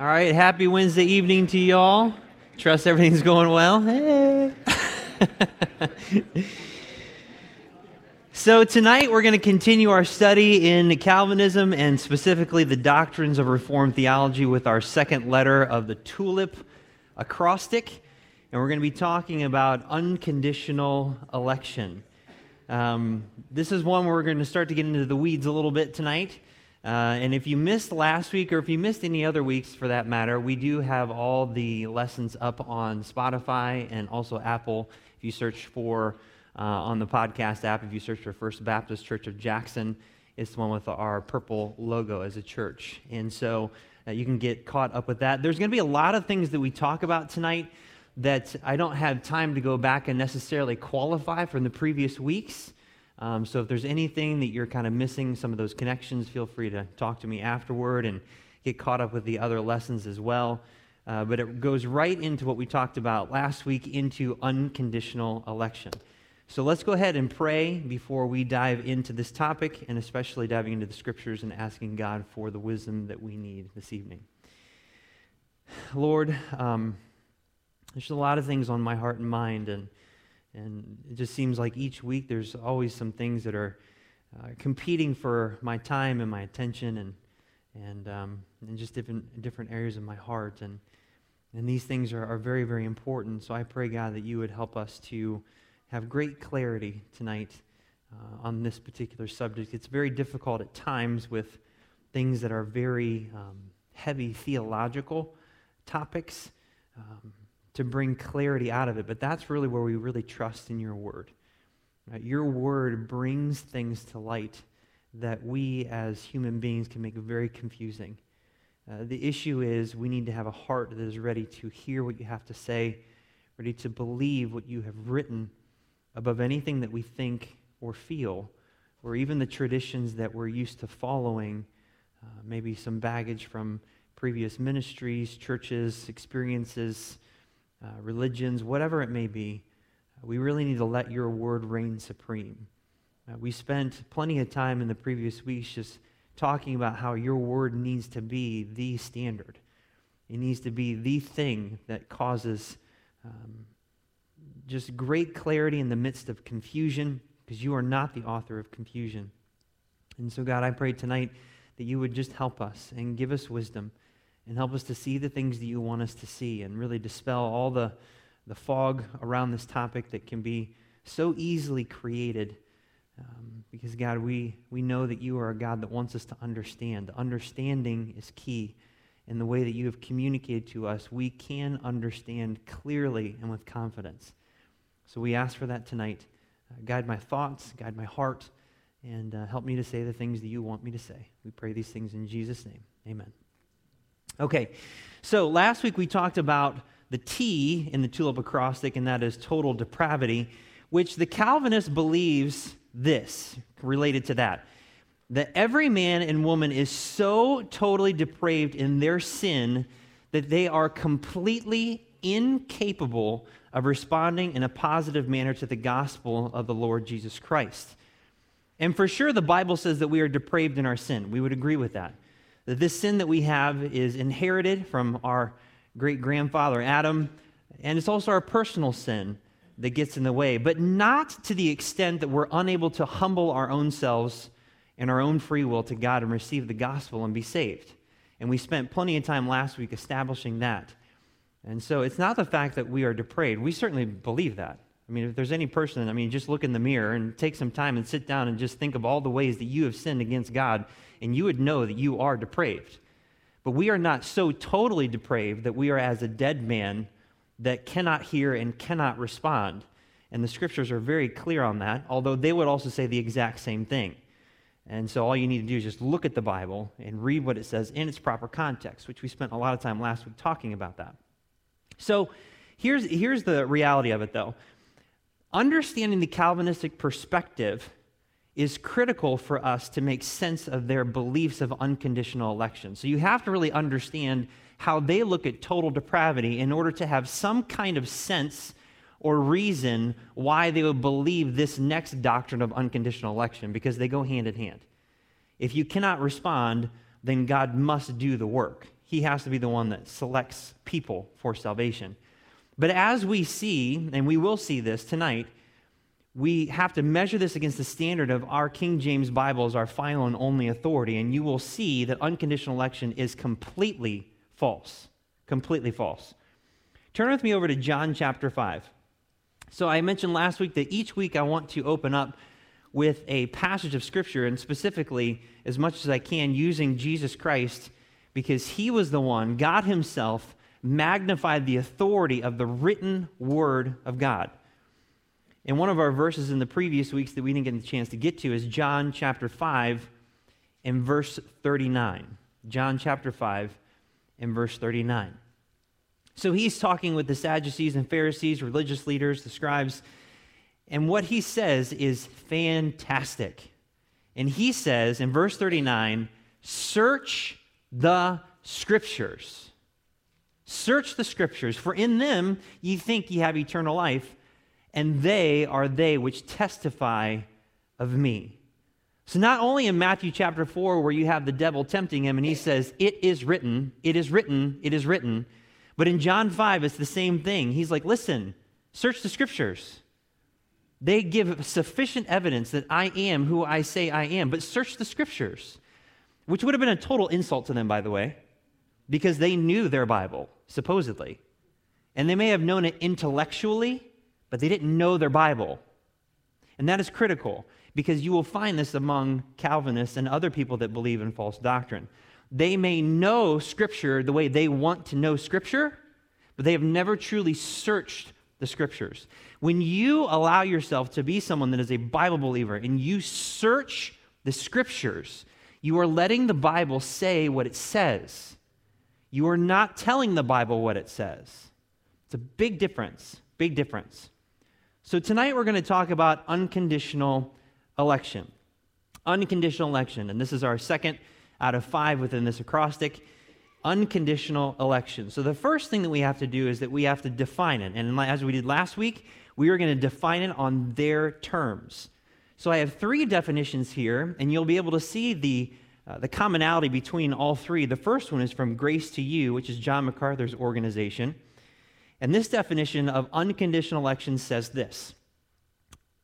All right, happy Wednesday evening to y'all. Trust everything's going well. Hey. so, tonight we're going to continue our study in Calvinism and specifically the doctrines of Reformed theology with our second letter of the Tulip acrostic. And we're going to be talking about unconditional election. Um, this is one where we're going to start to get into the weeds a little bit tonight. Uh, and if you missed last week, or if you missed any other weeks for that matter, we do have all the lessons up on Spotify and also Apple. If you search for uh, on the podcast app, if you search for First Baptist Church of Jackson, it's the one with our purple logo as a church. And so uh, you can get caught up with that. There's going to be a lot of things that we talk about tonight that I don't have time to go back and necessarily qualify from the previous weeks. Um, so if there's anything that you're kind of missing, some of those connections, feel free to talk to me afterward and get caught up with the other lessons as well. Uh, but it goes right into what we talked about last week into unconditional election. So let's go ahead and pray before we dive into this topic, and especially diving into the scriptures and asking God for the wisdom that we need this evening. Lord, um, there's a lot of things on my heart and mind, and, and it just seems like each week there's always some things that are uh, competing for my time and my attention and, and, um, and just different, different areas of my heart. And, and these things are, are very, very important. So I pray, God, that you would help us to have great clarity tonight uh, on this particular subject. It's very difficult at times with things that are very um, heavy theological topics. Um, to bring clarity out of it. But that's really where we really trust in your word. Right? Your word brings things to light that we as human beings can make very confusing. Uh, the issue is we need to have a heart that is ready to hear what you have to say, ready to believe what you have written above anything that we think or feel, or even the traditions that we're used to following, uh, maybe some baggage from previous ministries, churches, experiences, uh, religions, whatever it may be, uh, we really need to let your word reign supreme. Uh, we spent plenty of time in the previous weeks just talking about how your word needs to be the standard. It needs to be the thing that causes um, just great clarity in the midst of confusion, because you are not the author of confusion. And so, God, I pray tonight that you would just help us and give us wisdom and help us to see the things that you want us to see and really dispel all the, the fog around this topic that can be so easily created. Um, because, God, we, we know that you are a God that wants us to understand. Understanding is key. In the way that you have communicated to us, we can understand clearly and with confidence. So we ask for that tonight. Uh, guide my thoughts, guide my heart, and uh, help me to say the things that you want me to say. We pray these things in Jesus' name. Amen. Okay, so last week we talked about the T in the tulip acrostic, and that is total depravity, which the Calvinist believes this related to that that every man and woman is so totally depraved in their sin that they are completely incapable of responding in a positive manner to the gospel of the Lord Jesus Christ. And for sure, the Bible says that we are depraved in our sin. We would agree with that that this sin that we have is inherited from our great grandfather Adam, and it's also our personal sin that gets in the way, but not to the extent that we're unable to humble our own selves and our own free will to God and receive the gospel and be saved. And we spent plenty of time last week establishing that. And so it's not the fact that we are depraved. We certainly believe that. I mean, if there's any person, I mean, just look in the mirror and take some time and sit down and just think of all the ways that you have sinned against God, and you would know that you are depraved. But we are not so totally depraved that we are as a dead man that cannot hear and cannot respond. And the scriptures are very clear on that, although they would also say the exact same thing. And so all you need to do is just look at the Bible and read what it says in its proper context, which we spent a lot of time last week talking about that. So here's, here's the reality of it, though. Understanding the Calvinistic perspective is critical for us to make sense of their beliefs of unconditional election. So you have to really understand how they look at total depravity in order to have some kind of sense or reason why they would believe this next doctrine of unconditional election because they go hand in hand. If you cannot respond, then God must do the work. He has to be the one that selects people for salvation. But as we see, and we will see this tonight, we have to measure this against the standard of our King James Bible as our final and only authority, and you will see that unconditional election is completely false. Completely false. Turn with me over to John chapter 5. So I mentioned last week that each week I want to open up with a passage of Scripture, and specifically, as much as I can, using Jesus Christ, because he was the one, God Himself, magnified the authority of the written Word of God. And one of our verses in the previous weeks that we didn't get a chance to get to is John chapter 5 and verse 39. John chapter 5 and verse 39. So he's talking with the Sadducees and Pharisees, religious leaders, the scribes, and what he says is fantastic. And he says in verse 39 search the scriptures. Search the scriptures, for in them ye think ye have eternal life, and they are they which testify of me. So, not only in Matthew chapter 4, where you have the devil tempting him and he says, It is written, it is written, it is written, but in John 5, it's the same thing. He's like, Listen, search the scriptures. They give sufficient evidence that I am who I say I am, but search the scriptures, which would have been a total insult to them, by the way, because they knew their Bible, supposedly. And they may have known it intellectually, but they didn't know their Bible. And that is critical because you will find this among Calvinists and other people that believe in false doctrine. They may know Scripture the way they want to know Scripture, but they have never truly searched the Scriptures. When you allow yourself to be someone that is a Bible believer and you search the Scriptures, you are letting the Bible say what it says. You are not telling the Bible what it says. It's a big difference, big difference. So, tonight we're going to talk about unconditional election. Unconditional election. And this is our second out of five within this acrostic unconditional election. So, the first thing that we have to do is that we have to define it. And as we did last week, we are going to define it on their terms. So, I have three definitions here, and you'll be able to see the, uh, the commonality between all three. The first one is from Grace to You, which is John MacArthur's organization. And this definition of unconditional election says this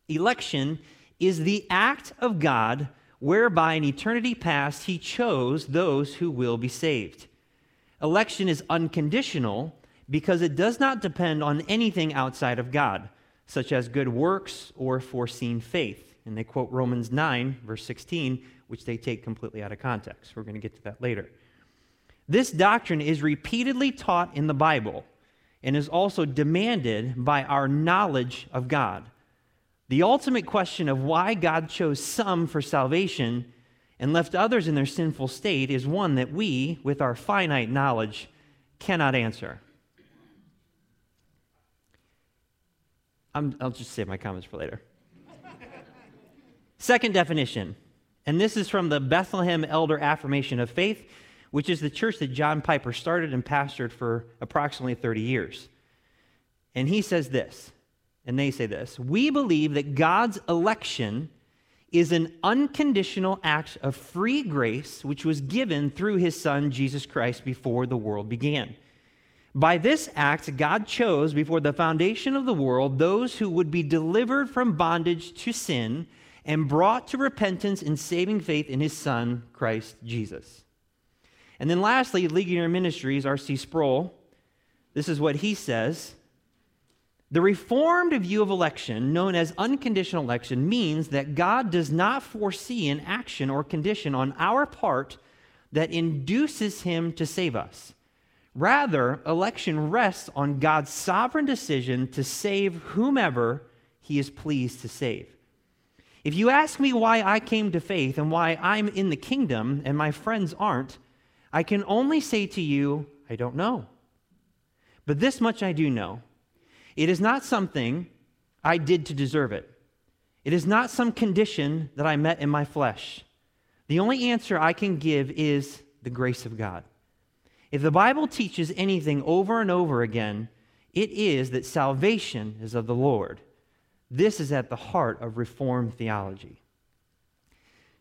Election is the act of God whereby in eternity past he chose those who will be saved. Election is unconditional because it does not depend on anything outside of God, such as good works or foreseen faith. And they quote Romans 9, verse 16, which they take completely out of context. We're going to get to that later. This doctrine is repeatedly taught in the Bible and is also demanded by our knowledge of God. The ultimate question of why God chose some for salvation and left others in their sinful state is one that we, with our finite knowledge, cannot answer. i will just save my comments for later. Second definition, and this is from the Bethlehem Elder Affirmation of Faith which is the church that John Piper started and pastored for approximately 30 years. And he says this, and they say this We believe that God's election is an unconditional act of free grace which was given through his son Jesus Christ before the world began. By this act, God chose before the foundation of the world those who would be delivered from bondage to sin and brought to repentance and saving faith in his son, Christ Jesus. And then lastly, Ligonier Ministries, R.C. Sproul, this is what he says. The reformed view of election, known as unconditional election, means that God does not foresee an action or condition on our part that induces him to save us. Rather, election rests on God's sovereign decision to save whomever he is pleased to save. If you ask me why I came to faith and why I'm in the kingdom and my friends aren't, I can only say to you, I don't know. But this much I do know it is not something I did to deserve it, it is not some condition that I met in my flesh. The only answer I can give is the grace of God. If the Bible teaches anything over and over again, it is that salvation is of the Lord. This is at the heart of Reformed theology.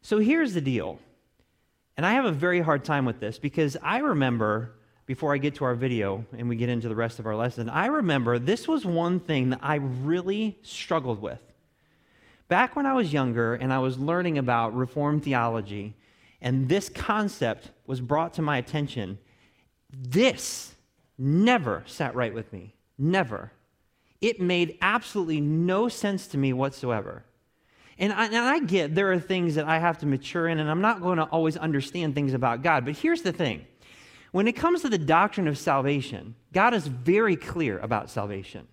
So here's the deal And I have a very hard time with this because I remember, before I get to our video and we get into the rest of our lesson, I remember this was one thing that I really struggled with. Back when I was younger and I was learning about Reformed theology, and this concept was brought to my attention, this never sat right with me. Never. It made absolutely no sense to me whatsoever. And I, and I get there are things that I have to mature in, and I'm not going to always understand things about God. But here's the thing when it comes to the doctrine of salvation, God is very clear about salvation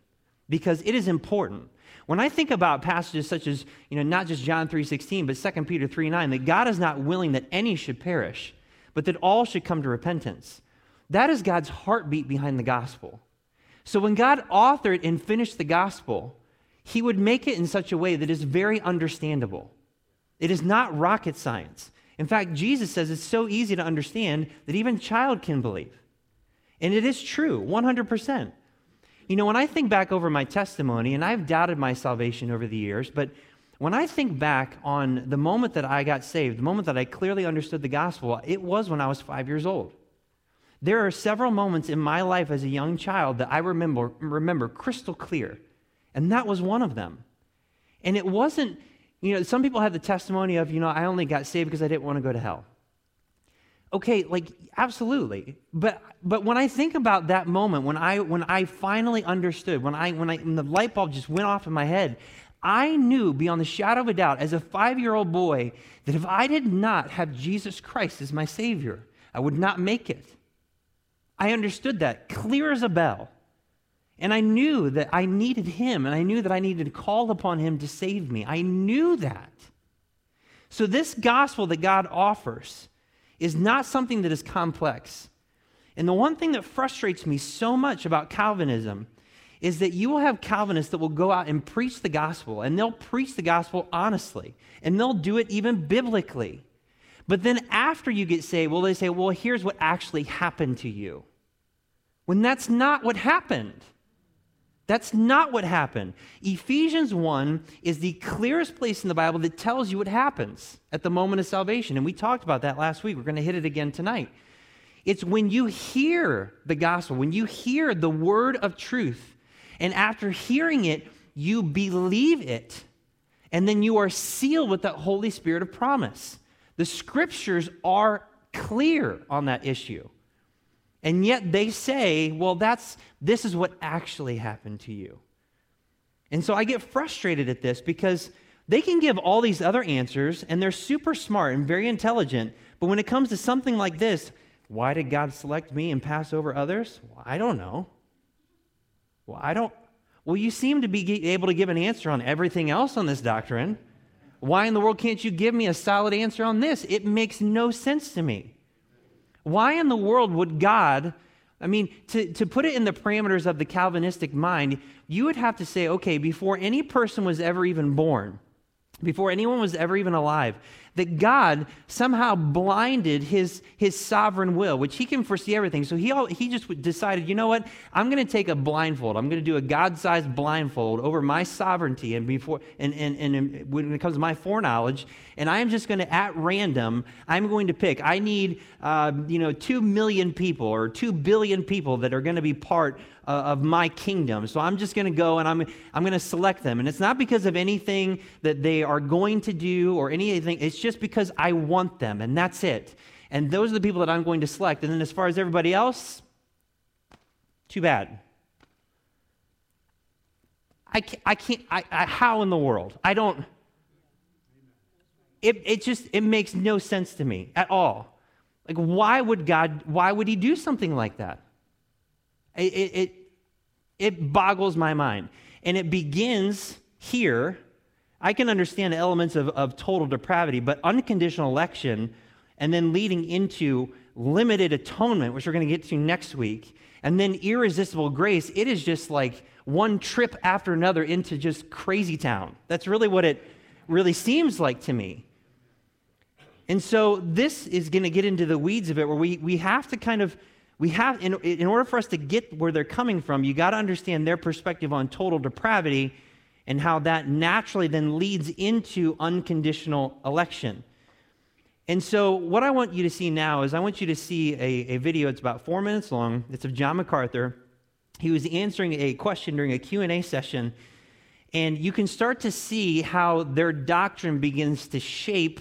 because it is important. When I think about passages such as, you know, not just John 3.16, but 2 Peter 3.9, that God is not willing that any should perish, but that all should come to repentance. That is God's heartbeat behind the gospel. So when God authored and finished the gospel, he would make it in such a way that is very understandable. It is not rocket science. In fact, Jesus says it's so easy to understand that even a child can believe. And it is true, 100%. You know, when I think back over my testimony, and I've doubted my salvation over the years, but when I think back on the moment that I got saved, the moment that I clearly understood the gospel, it was when I was five years old. There are several moments in my life as a young child that I remember, remember crystal clear. And that was one of them. And it wasn't, you know, some people have the testimony of, you know, I only got saved because I didn't want to go to hell. Okay, like absolutely. But but when I think about that moment when I when I finally understood, when I when I when the light bulb just went off in my head, I knew beyond the shadow of a doubt as a 5-year-old boy that if I did not have Jesus Christ as my savior, I would not make it. I understood that clear as a bell. And I knew that I needed him, and I knew that I needed to call upon him to save me. I knew that. So, this gospel that God offers is not something that is complex. And the one thing that frustrates me so much about Calvinism is that you will have Calvinists that will go out and preach the gospel, and they'll preach the gospel honestly, and they'll do it even biblically. But then after you get saved, well, they say, well, here's what actually happened to you. When that's not what happened. That's not what happened. Ephesians 1 is the clearest place in the Bible that tells you what happens at the moment of salvation. And we talked about that last week. We're going to hit it again tonight. It's when you hear the gospel, when you hear the word of truth, and after hearing it, you believe it, and then you are sealed with that Holy Spirit of promise. The scriptures are clear on that issue. And yet they say, well, that's, this is what actually happened to you. And so I get frustrated at this because they can give all these other answers and they're super smart and very intelligent. But when it comes to something like this, why did God select me and pass over others? Well, I don't know. Well, I don't. Well, you seem to be able to give an answer on everything else on this doctrine. Why in the world can't you give me a solid answer on this? It makes no sense to me. Why in the world would God, I mean, to, to put it in the parameters of the Calvinistic mind, you would have to say, okay, before any person was ever even born, before anyone was ever even alive, that God somehow blinded his, his sovereign will, which he can foresee everything. So he, he just decided, you know what? I'm going to take a blindfold. I'm going to do a God sized blindfold over my sovereignty and, before, and, and, and when it comes to my foreknowledge. And I'm just going to, at random, I'm going to pick. I need, uh, you know, two million people or two billion people that are going to be part uh, of my kingdom. So I'm just going to go and I'm, I'm going to select them. And it's not because of anything that they are going to do or anything. It's just because I want them, and that's it. And those are the people that I'm going to select. And then as far as everybody else, too bad. I can't, I can't I, I, how in the world? I don't, it, it just, it makes no sense to me at all. Like, why would God, why would he do something like that? It, it, it boggles my mind. And it begins here. I can understand elements of, of total depravity, but unconditional election and then leading into limited atonement, which we're going to get to next week, and then irresistible grace, it is just like one trip after another into just crazy town. That's really what it really seems like to me. And so this is going to get into the weeds of it where we, we have to kind of we have, in, in order for us to get where they're coming from, you got to understand their perspective on total depravity and how that naturally then leads into unconditional election. And so, what I want you to see now is I want you to see a, a video. It's about four minutes long. It's of John MacArthur. He was answering a question during a Q&A session, and you can start to see how their doctrine begins to shape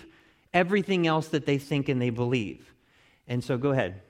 everything else that they think and they believe. And so, go ahead.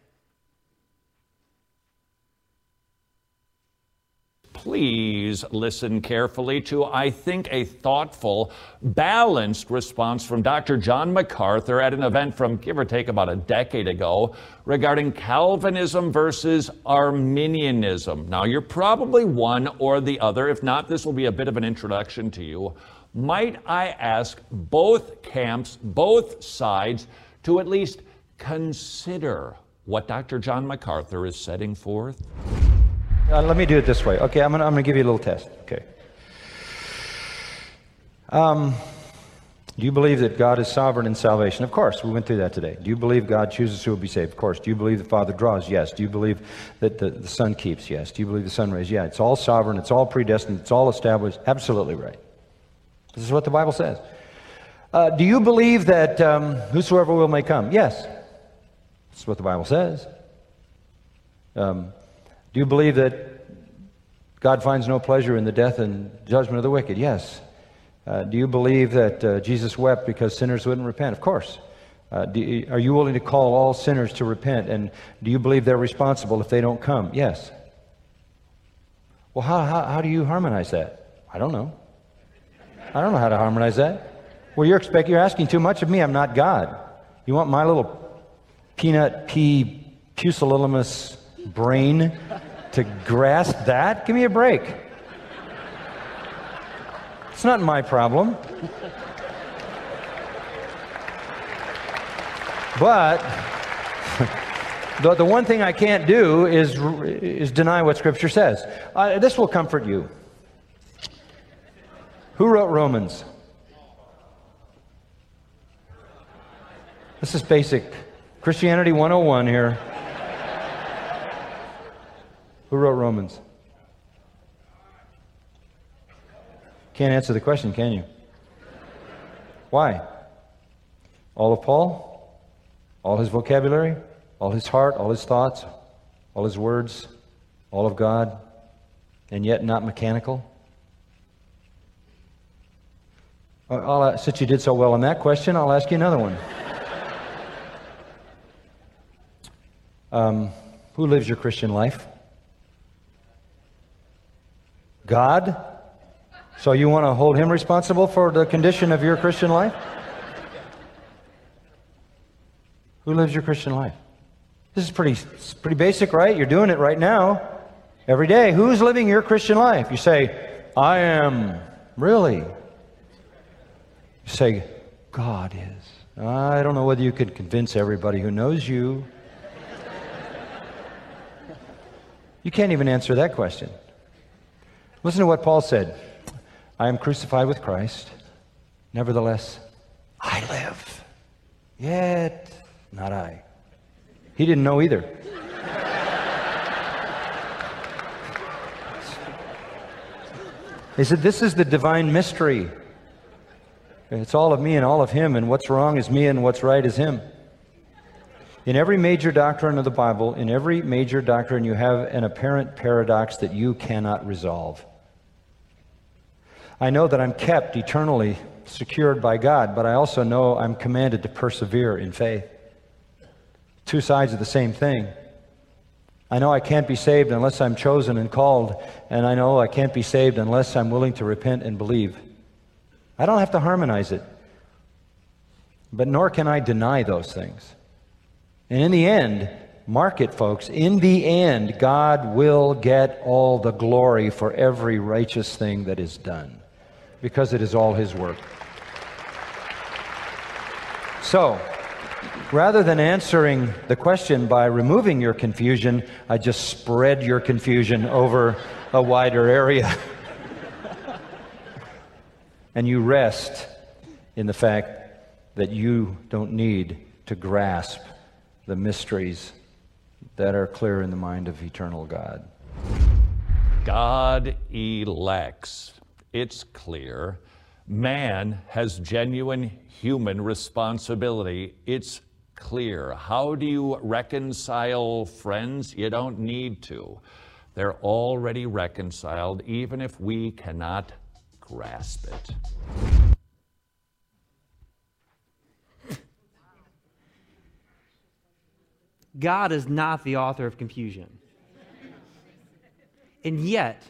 Please listen carefully to, I think, a thoughtful, balanced response from Dr. John MacArthur at an event from give or take about a decade ago regarding Calvinism versus Arminianism. Now, you're probably one or the other. If not, this will be a bit of an introduction to you. Might I ask both camps, both sides, to at least consider what Dr. John MacArthur is setting forth? Uh, let me do it this way. Okay, I'm going to give you a little test. Okay. Um, do you believe that God is sovereign in salvation? Of course, we went through that today. Do you believe God chooses who will be saved? Of course. Do you believe the Father draws? Yes. Do you believe that the, the Son keeps? Yes. Do you believe the Son raises? Yeah. It's all sovereign. It's all predestined. It's all established. Absolutely right. This is what the Bible says. Uh, do you believe that um, whosoever will may come? Yes. That's what the Bible says. Um, do you believe that God finds no pleasure in the death and judgment of the wicked? Yes. Uh, do you believe that uh, Jesus wept because sinners wouldn't repent? Of course. Uh, are you willing to call all sinners to repent? And do you believe they're responsible if they don't come? Yes. Well, how, how, how do you harmonize that? I don't know. I don't know how to harmonize that. Well, you're expecting, you're asking too much of me. I'm not God. You want my little peanut pea pusillanimous brain to grasp that? Give me a break. It's not my problem. But the, the one thing I can't do is, is deny what Scripture says. Uh, this will comfort you. Who wrote Romans? This is basic Christianity 101 here. Who wrote Romans? Can't answer the question, can you? Why? All of Paul? All his vocabulary? All his heart? All his thoughts? All his words? All of God? And yet not mechanical? I'll, since you did so well on that question, I'll ask you another one. Um, who lives your Christian life? God? So you want to hold him responsible for the condition of your Christian life? Who lives your Christian life? This is pretty, pretty basic, right? You're doing it right now, every day. Who's living your Christian life? You say, I am. Really? You say, God is. I don't know whether you could convince everybody who knows you. You can't even answer that question. Listen to what Paul said I am crucified with Christ. Nevertheless, I live. Yet, not I. He didn't know either. he said, This is the divine mystery. It's all of me and all of him, and what's wrong is me and what's right is him. In every major doctrine of the Bible, in every major doctrine, you have an apparent paradox that you cannot resolve. I know that I'm kept eternally secured by God, but I also know I'm commanded to persevere in faith. Two sides of the same thing. I know I can't be saved unless I'm chosen and called, and I know I can't be saved unless I'm willing to repent and believe. I don't have to harmonize it, but nor can I deny those things. And in the end, mark it, folks, in the end, God will get all the glory for every righteous thing that is done because it is all His work. So, rather than answering the question by removing your confusion, I just spread your confusion over a wider area. and you rest in the fact that you don't need to grasp the mysteries that are clear in the mind of eternal God. God elects it's clear. Man has genuine human responsibility. It's clear. How do you reconcile friends? You don't need to. They're already reconciled, even if we cannot grasp it. God is not the author of confusion. and yet,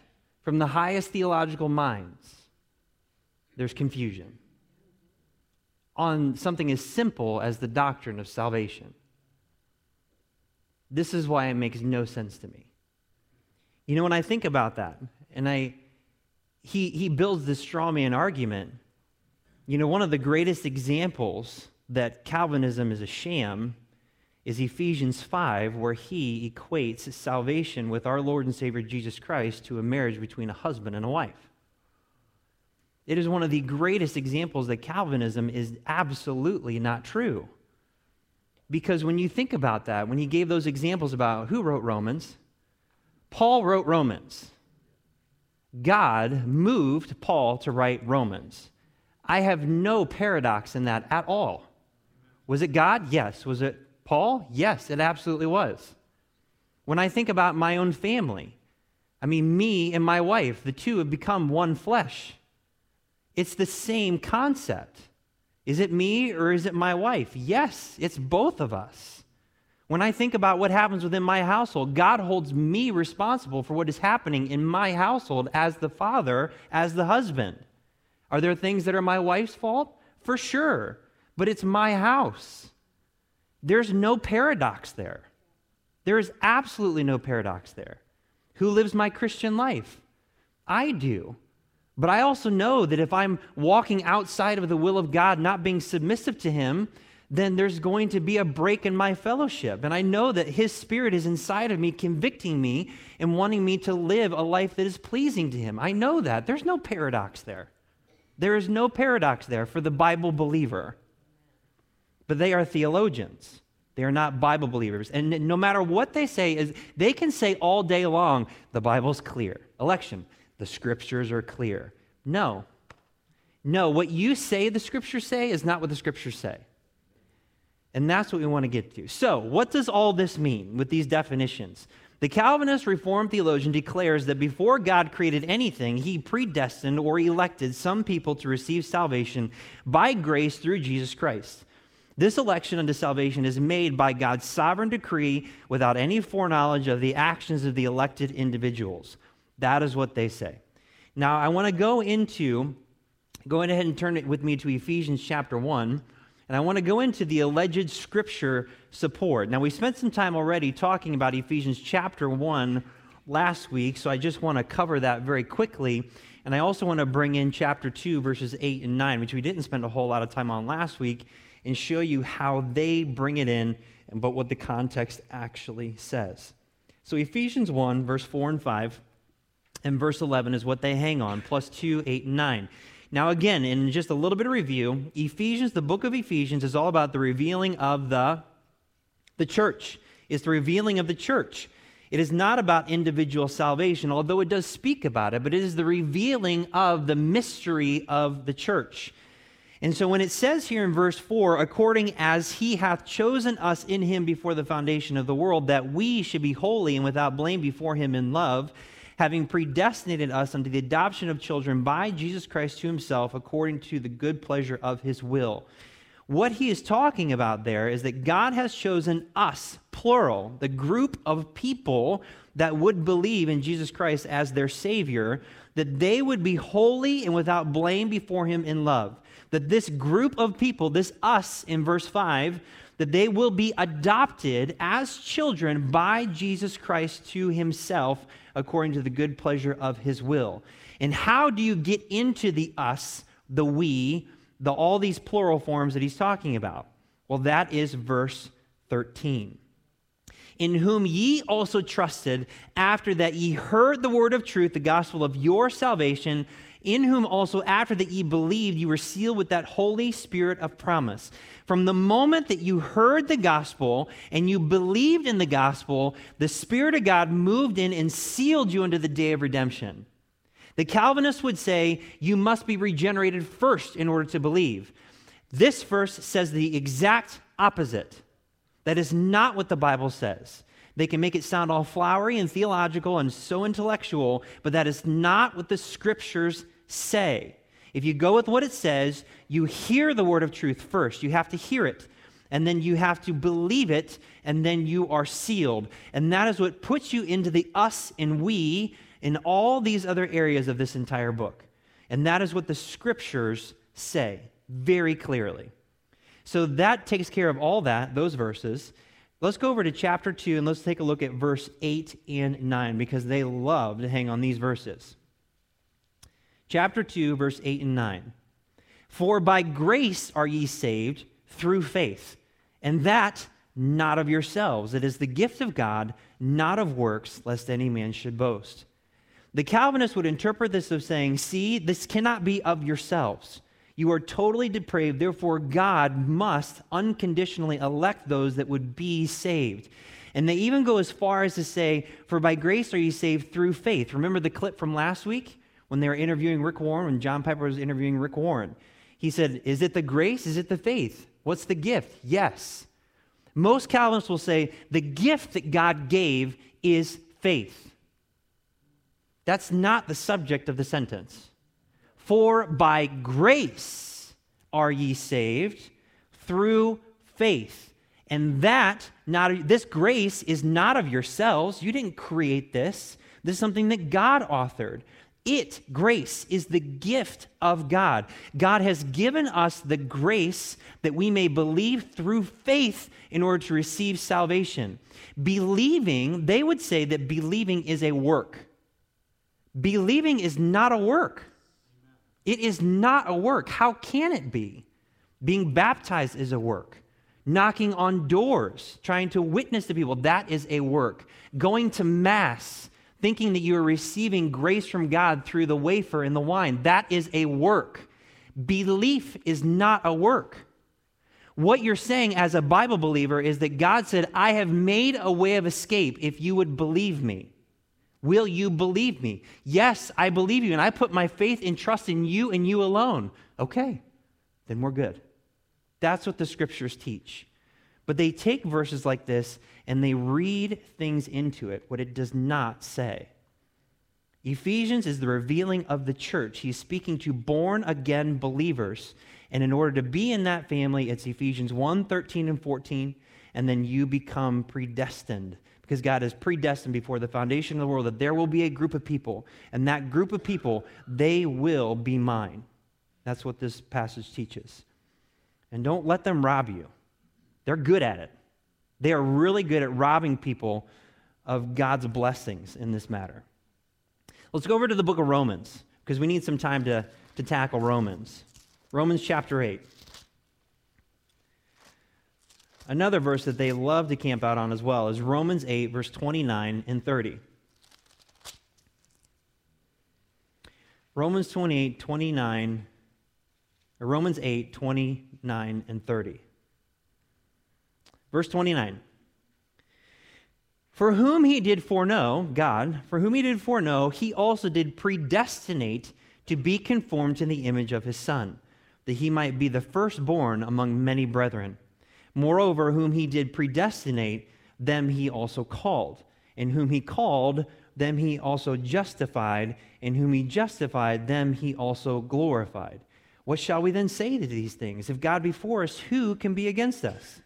from the highest theological minds, there's confusion on something as simple as the doctrine of salvation. This is why it makes no sense to me. You know, when I think about that, and I, he, he builds this straw man argument, you know, one of the greatest examples that Calvinism is a sham is Ephesians 5, where he equates salvation with our Lord and Savior Jesus Christ to a marriage between a husband and a wife. It is one of the greatest examples that Calvinism is absolutely not true. Because when you think about that, when he gave those examples about who wrote Romans, Paul wrote Romans. God moved Paul to write Romans. I have no paradox in that at all. Was it God? Yes. Was it Paul? Yes, it absolutely was. When I think about my own family, I mean, me and my wife, the two have become one flesh. It's the same concept. Is it me or is it my wife? Yes, it's both of us. When I think about what happens within my household, God holds me responsible for what is happening in my household as the father, as the husband. Are there things that are my wife's fault? For sure, but it's my house. There's no paradox there. There is absolutely no paradox there. Who lives my Christian life? I do. But I also know that if I'm walking outside of the will of God, not being submissive to Him, then there's going to be a break in my fellowship. And I know that His Spirit is inside of me, convicting me and wanting me to live a life that is pleasing to Him. I know that. There's no paradox there. There is no paradox there for the Bible believer but they are theologians. They are not Bible believers. And no matter what they say, is they can say all day long, the Bible's clear. Election, the scriptures are clear. No. No, what you say the scriptures say is not what the scriptures say. And that's what we want to get to. So, what does all this mean with these definitions? The Calvinist Reformed theologian declares that before God created anything, he predestined or elected some people to receive salvation by grace through Jesus Christ. This election unto salvation is made by God's sovereign decree without any foreknowledge of the actions of the elected individuals. That is what they say. Now, I want to go into, go ahead and turn it with me to Ephesians chapter 1, and I want to go into the alleged scripture support. Now, we spent some time already talking about Ephesians chapter 1 last week, so I just want to cover that very quickly. And I also want to bring in chapter 2, verses 8 and 9, which we didn't spend a whole lot of time on last week and show you how they bring it in, but what the context actually says. So, Ephesians 1, verse 4 and 5, and verse 11 is what they hang on, plus 2, 8, and 9. Now, again, in just a little bit of review, Ephesians, the book of Ephesians, is all about the revealing of the, the church. It's the revealing of the church. It is not about individual salvation, although it does speak about it, but it is the revealing of the mystery of the church. And so when it says here in verse 4, according as he hath chosen us in him before the foundation of the world, that we should be holy and without blame before him in love, having predestinated us unto the adoption of children by Jesus Christ to himself, according to the good pleasure of his will. What he is talking about there is that God has chosen us, plural, the group of people that would believe in Jesus Christ as their Savior, that they would be holy and without blame before him in love that this group of people, this us in verse 5, that they will be adopted as children by Jesus Christ to himself according to the good pleasure of his will. And how do you get into the us, the we, the all these plural forms that he's talking about? Well, that is verse 13 in whom ye also trusted, after that ye heard the word of truth, the gospel of your salvation, in whom also after that ye believed, you were sealed with that Holy Spirit of promise. From the moment that you heard the gospel and you believed in the gospel, the Spirit of God moved in and sealed you unto the day of redemption. The Calvinists would say you must be regenerated first in order to believe. This verse says the exact opposite. That is not what the Bible says. They can make it sound all flowery and theological and so intellectual, but that is not what the scriptures say. If you go with what it says, you hear the word of truth first. You have to hear it, and then you have to believe it, and then you are sealed. And that is what puts you into the us and we in all these other areas of this entire book. And that is what the scriptures say very clearly. So that takes care of all that, those verses. Let's go over to chapter 2 and let's take a look at verse 8 and 9 because they love to hang on these verses. Chapter 2, verse 8 and 9. For by grace are ye saved through faith, and that not of yourselves. It is the gift of God, not of works, lest any man should boast. The Calvinists would interpret this as saying, See, this cannot be of yourselves. You are totally depraved, therefore, God must unconditionally elect those that would be saved. And they even go as far as to say, For by grace are you saved through faith. Remember the clip from last week when they were interviewing Rick Warren, when John Piper was interviewing Rick Warren? He said, Is it the grace? Is it the faith? What's the gift? Yes. Most Calvinists will say the gift that God gave is faith. That's not the subject of the sentence. For by grace are ye saved through faith. And that not this grace is not of yourselves. You didn't create this. This is something that God authored. It, grace, is the gift of God. God has given us the grace that we may believe through faith in order to receive salvation. Believing, they would say that believing is a work. Believing is not a work. It is not a work. How can it be? Being baptized is a work. Knocking on doors, trying to witness to people, that is a work. Going to Mass, thinking that you are receiving grace from God through the wafer and the wine, that is a work. Belief is not a work. What you're saying as a Bible believer is that God said, I have made a way of escape if you would believe me. Will you believe me? Yes, I believe you, and I put my faith and trust in you and you alone. Okay, then we're good. That's what the scriptures teach. But they take verses like this and they read things into it, what it does not say. Ephesians is the revealing of the church. He's speaking to born again believers. And in order to be in that family, it's Ephesians 1 13 and 14. And then you become predestined because God is predestined before the foundation of the world that there will be a group of people, and that group of people, they will be mine. That's what this passage teaches. And don't let them rob you. They're good at it. They are really good at robbing people of God's blessings in this matter. Let's go over to the book of Romans because we need some time to, to tackle Romans. Romans chapter 8. Another verse that they love to camp out on as well is Romans 8, verse 29 and 30. Romans 28, 29, or Romans 8, 29 and 30. Verse 29. For whom he did foreknow, God, for whom he did foreknow, he also did predestinate to be conformed to the image of his Son, that he might be the firstborn among many brethren. Moreover, whom he did predestinate, them he also called. And whom he called, them he also justified. And whom he justified, them he also glorified. What shall we then say to these things? If God be for us, who can be against us?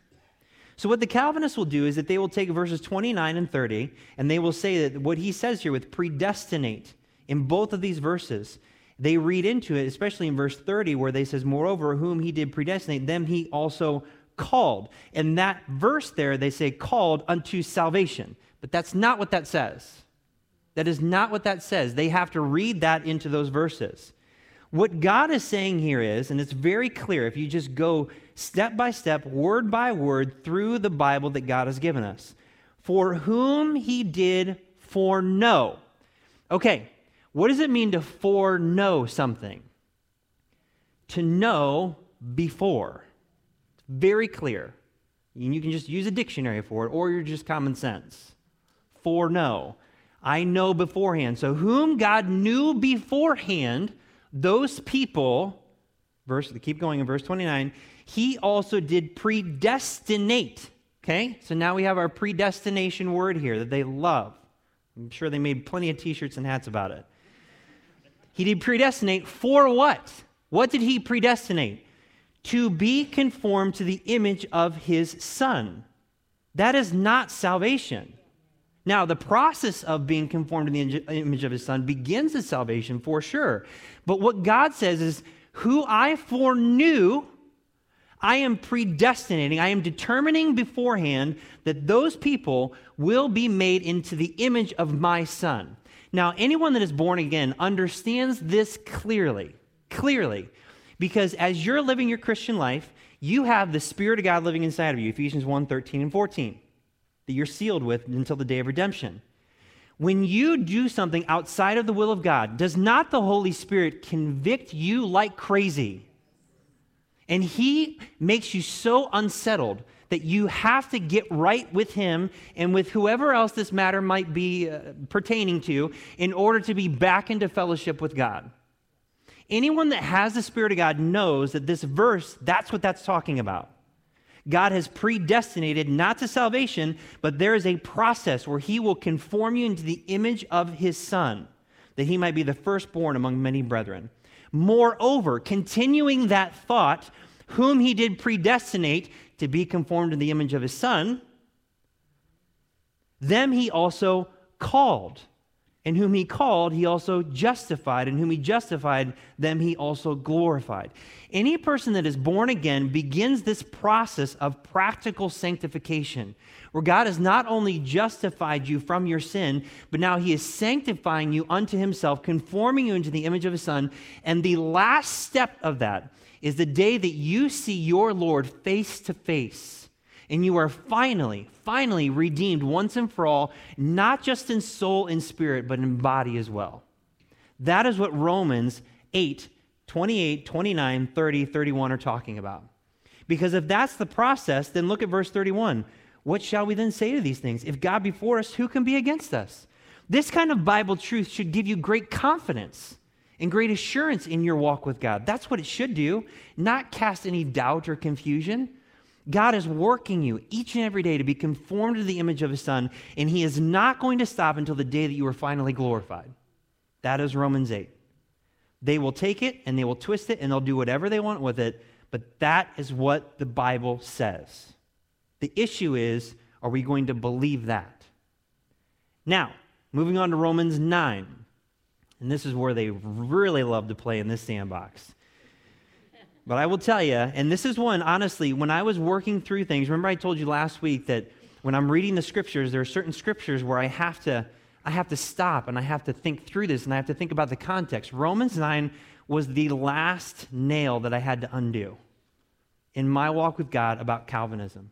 So, what the Calvinists will do is that they will take verses 29 and 30, and they will say that what he says here with predestinate in both of these verses, they read into it, especially in verse 30, where they says, Moreover, whom he did predestinate, them he also called. In that verse there, they say called unto salvation. But that's not what that says. That is not what that says. They have to read that into those verses. What God is saying here is, and it's very clear if you just go step by step, word by word through the Bible that God has given us. For whom he did foreknow. Okay, what does it mean to foreknow something? To know before. Very clear. And you can just use a dictionary for it, or you're just common sense. Foreknow. I know beforehand. So, whom God knew beforehand, those people, verse, keep going in verse 29, he also did predestinate. Okay? So now we have our predestination word here that they love. I'm sure they made plenty of t shirts and hats about it. He did predestinate for what? What did he predestinate? To be conformed to the image of his son. That is not salvation. Now, the process of being conformed to the image of his son begins at salvation for sure. But what God says is, Who I foreknew, I am predestinating, I am determining beforehand that those people will be made into the image of my son. Now, anyone that is born again understands this clearly, clearly, because as you're living your Christian life, you have the Spirit of God living inside of you, Ephesians 1 13 and 14 that you're sealed with until the day of redemption. When you do something outside of the will of God, does not the Holy Spirit convict you like crazy? And He makes you so unsettled that you have to get right with Him and with whoever else this matter might be uh, pertaining to in order to be back into fellowship with God. Anyone that has the Spirit of God knows that this verse, that's what that's talking about. God has predestinated not to salvation, but there is a process where he will conform you into the image of his son, that he might be the firstborn among many brethren. Moreover, continuing that thought, whom he did predestinate to be conformed to the image of his son, them he also called. And whom he called, he also justified. And whom he justified, them he also glorified. Any person that is born again begins this process of practical sanctification, where God has not only justified you from your sin, but now he is sanctifying you unto himself, conforming you into the image of his son. And the last step of that is the day that you see your Lord face to face and you are finally, finally redeemed once and for all, not just in soul and spirit, but in body as well. That is what Romans 8, 28, 29, 30, 31 are talking about. Because if that's the process, then look at verse 31. What shall we then say to these things? If God be for us, who can be against us? This kind of Bible truth should give you great confidence and great assurance in your walk with God. That's what it should do, not cast any doubt or confusion. God is working you each and every day to be conformed to the image of his son, and he is not going to stop until the day that you are finally glorified. That is Romans 8. They will take it and they will twist it and they'll do whatever they want with it, but that is what the Bible says. The issue is are we going to believe that? Now, moving on to Romans 9. And this is where they really love to play in this sandbox. But I will tell you, and this is one, honestly, when I was working through things, remember I told you last week that when I'm reading the scriptures, there are certain scriptures where I have to, I have to stop and I have to think through this and I have to think about the context. Romans 9 was the last nail that I had to undo in my walk with God about Calvinism.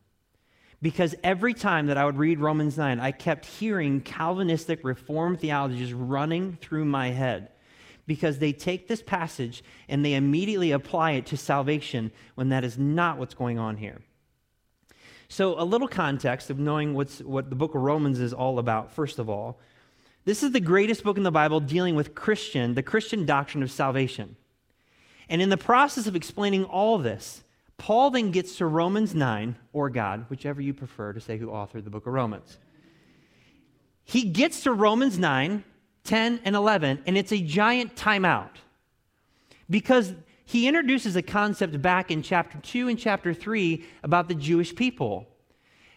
Because every time that I would read Romans 9, I kept hearing Calvinistic Reformed theology just running through my head because they take this passage and they immediately apply it to salvation when that is not what's going on here. So, a little context of knowing what's, what the book of Romans is all about, first of all. This is the greatest book in the Bible dealing with Christian, the Christian doctrine of salvation. And in the process of explaining all this, Paul then gets to Romans 9, or God, whichever you prefer to say who authored the book of Romans. He gets to Romans 9, 10, and 11, and it's a giant timeout because he introduces a concept back in chapter 2 and chapter 3 about the Jewish people.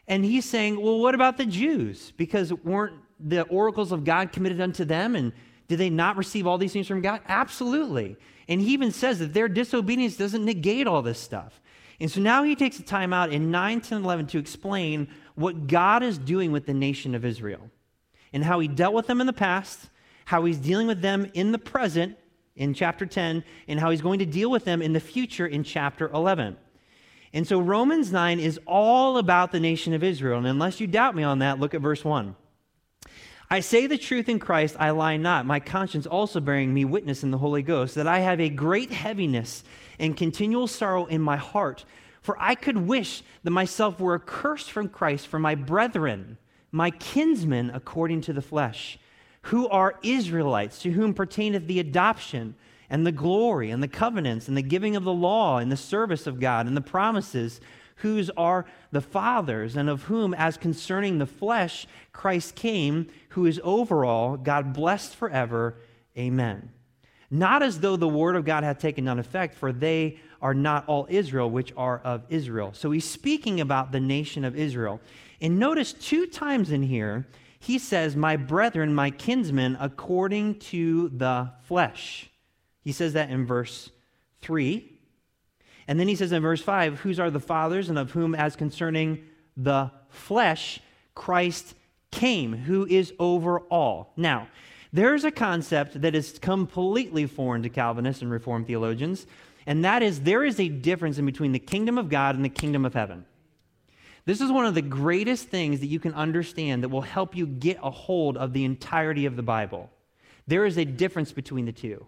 And he's saying, well, what about the Jews? Because weren't the oracles of God committed unto them? And did they not receive all these things from God? Absolutely. And he even says that their disobedience doesn't negate all this stuff. And so now he takes the time out in 9, 10, 11 to explain what God is doing with the nation of Israel and how he dealt with them in the past how he's dealing with them in the present in chapter 10, and how he's going to deal with them in the future in chapter 11. And so Romans 9 is all about the nation of Israel. And unless you doubt me on that, look at verse 1. I say the truth in Christ, I lie not, my conscience also bearing me witness in the Holy Ghost, that I have a great heaviness and continual sorrow in my heart. For I could wish that myself were accursed from Christ for my brethren, my kinsmen according to the flesh who are Israelites, to whom pertaineth the adoption and the glory and the covenants and the giving of the law and the service of God and the promises, whose are the fathers, and of whom, as concerning the flesh, Christ came, who is over all, God blessed forever. Amen. Not as though the word of God had taken none effect, for they are not all Israel, which are of Israel. So he's speaking about the nation of Israel. And notice two times in here, he says, My brethren, my kinsmen, according to the flesh. He says that in verse 3. And then he says in verse 5, Whose are the fathers, and of whom, as concerning the flesh, Christ came, who is over all. Now, there's a concept that is completely foreign to Calvinists and Reformed theologians, and that is there is a difference in between the kingdom of God and the kingdom of heaven. This is one of the greatest things that you can understand that will help you get a hold of the entirety of the Bible. There is a difference between the two.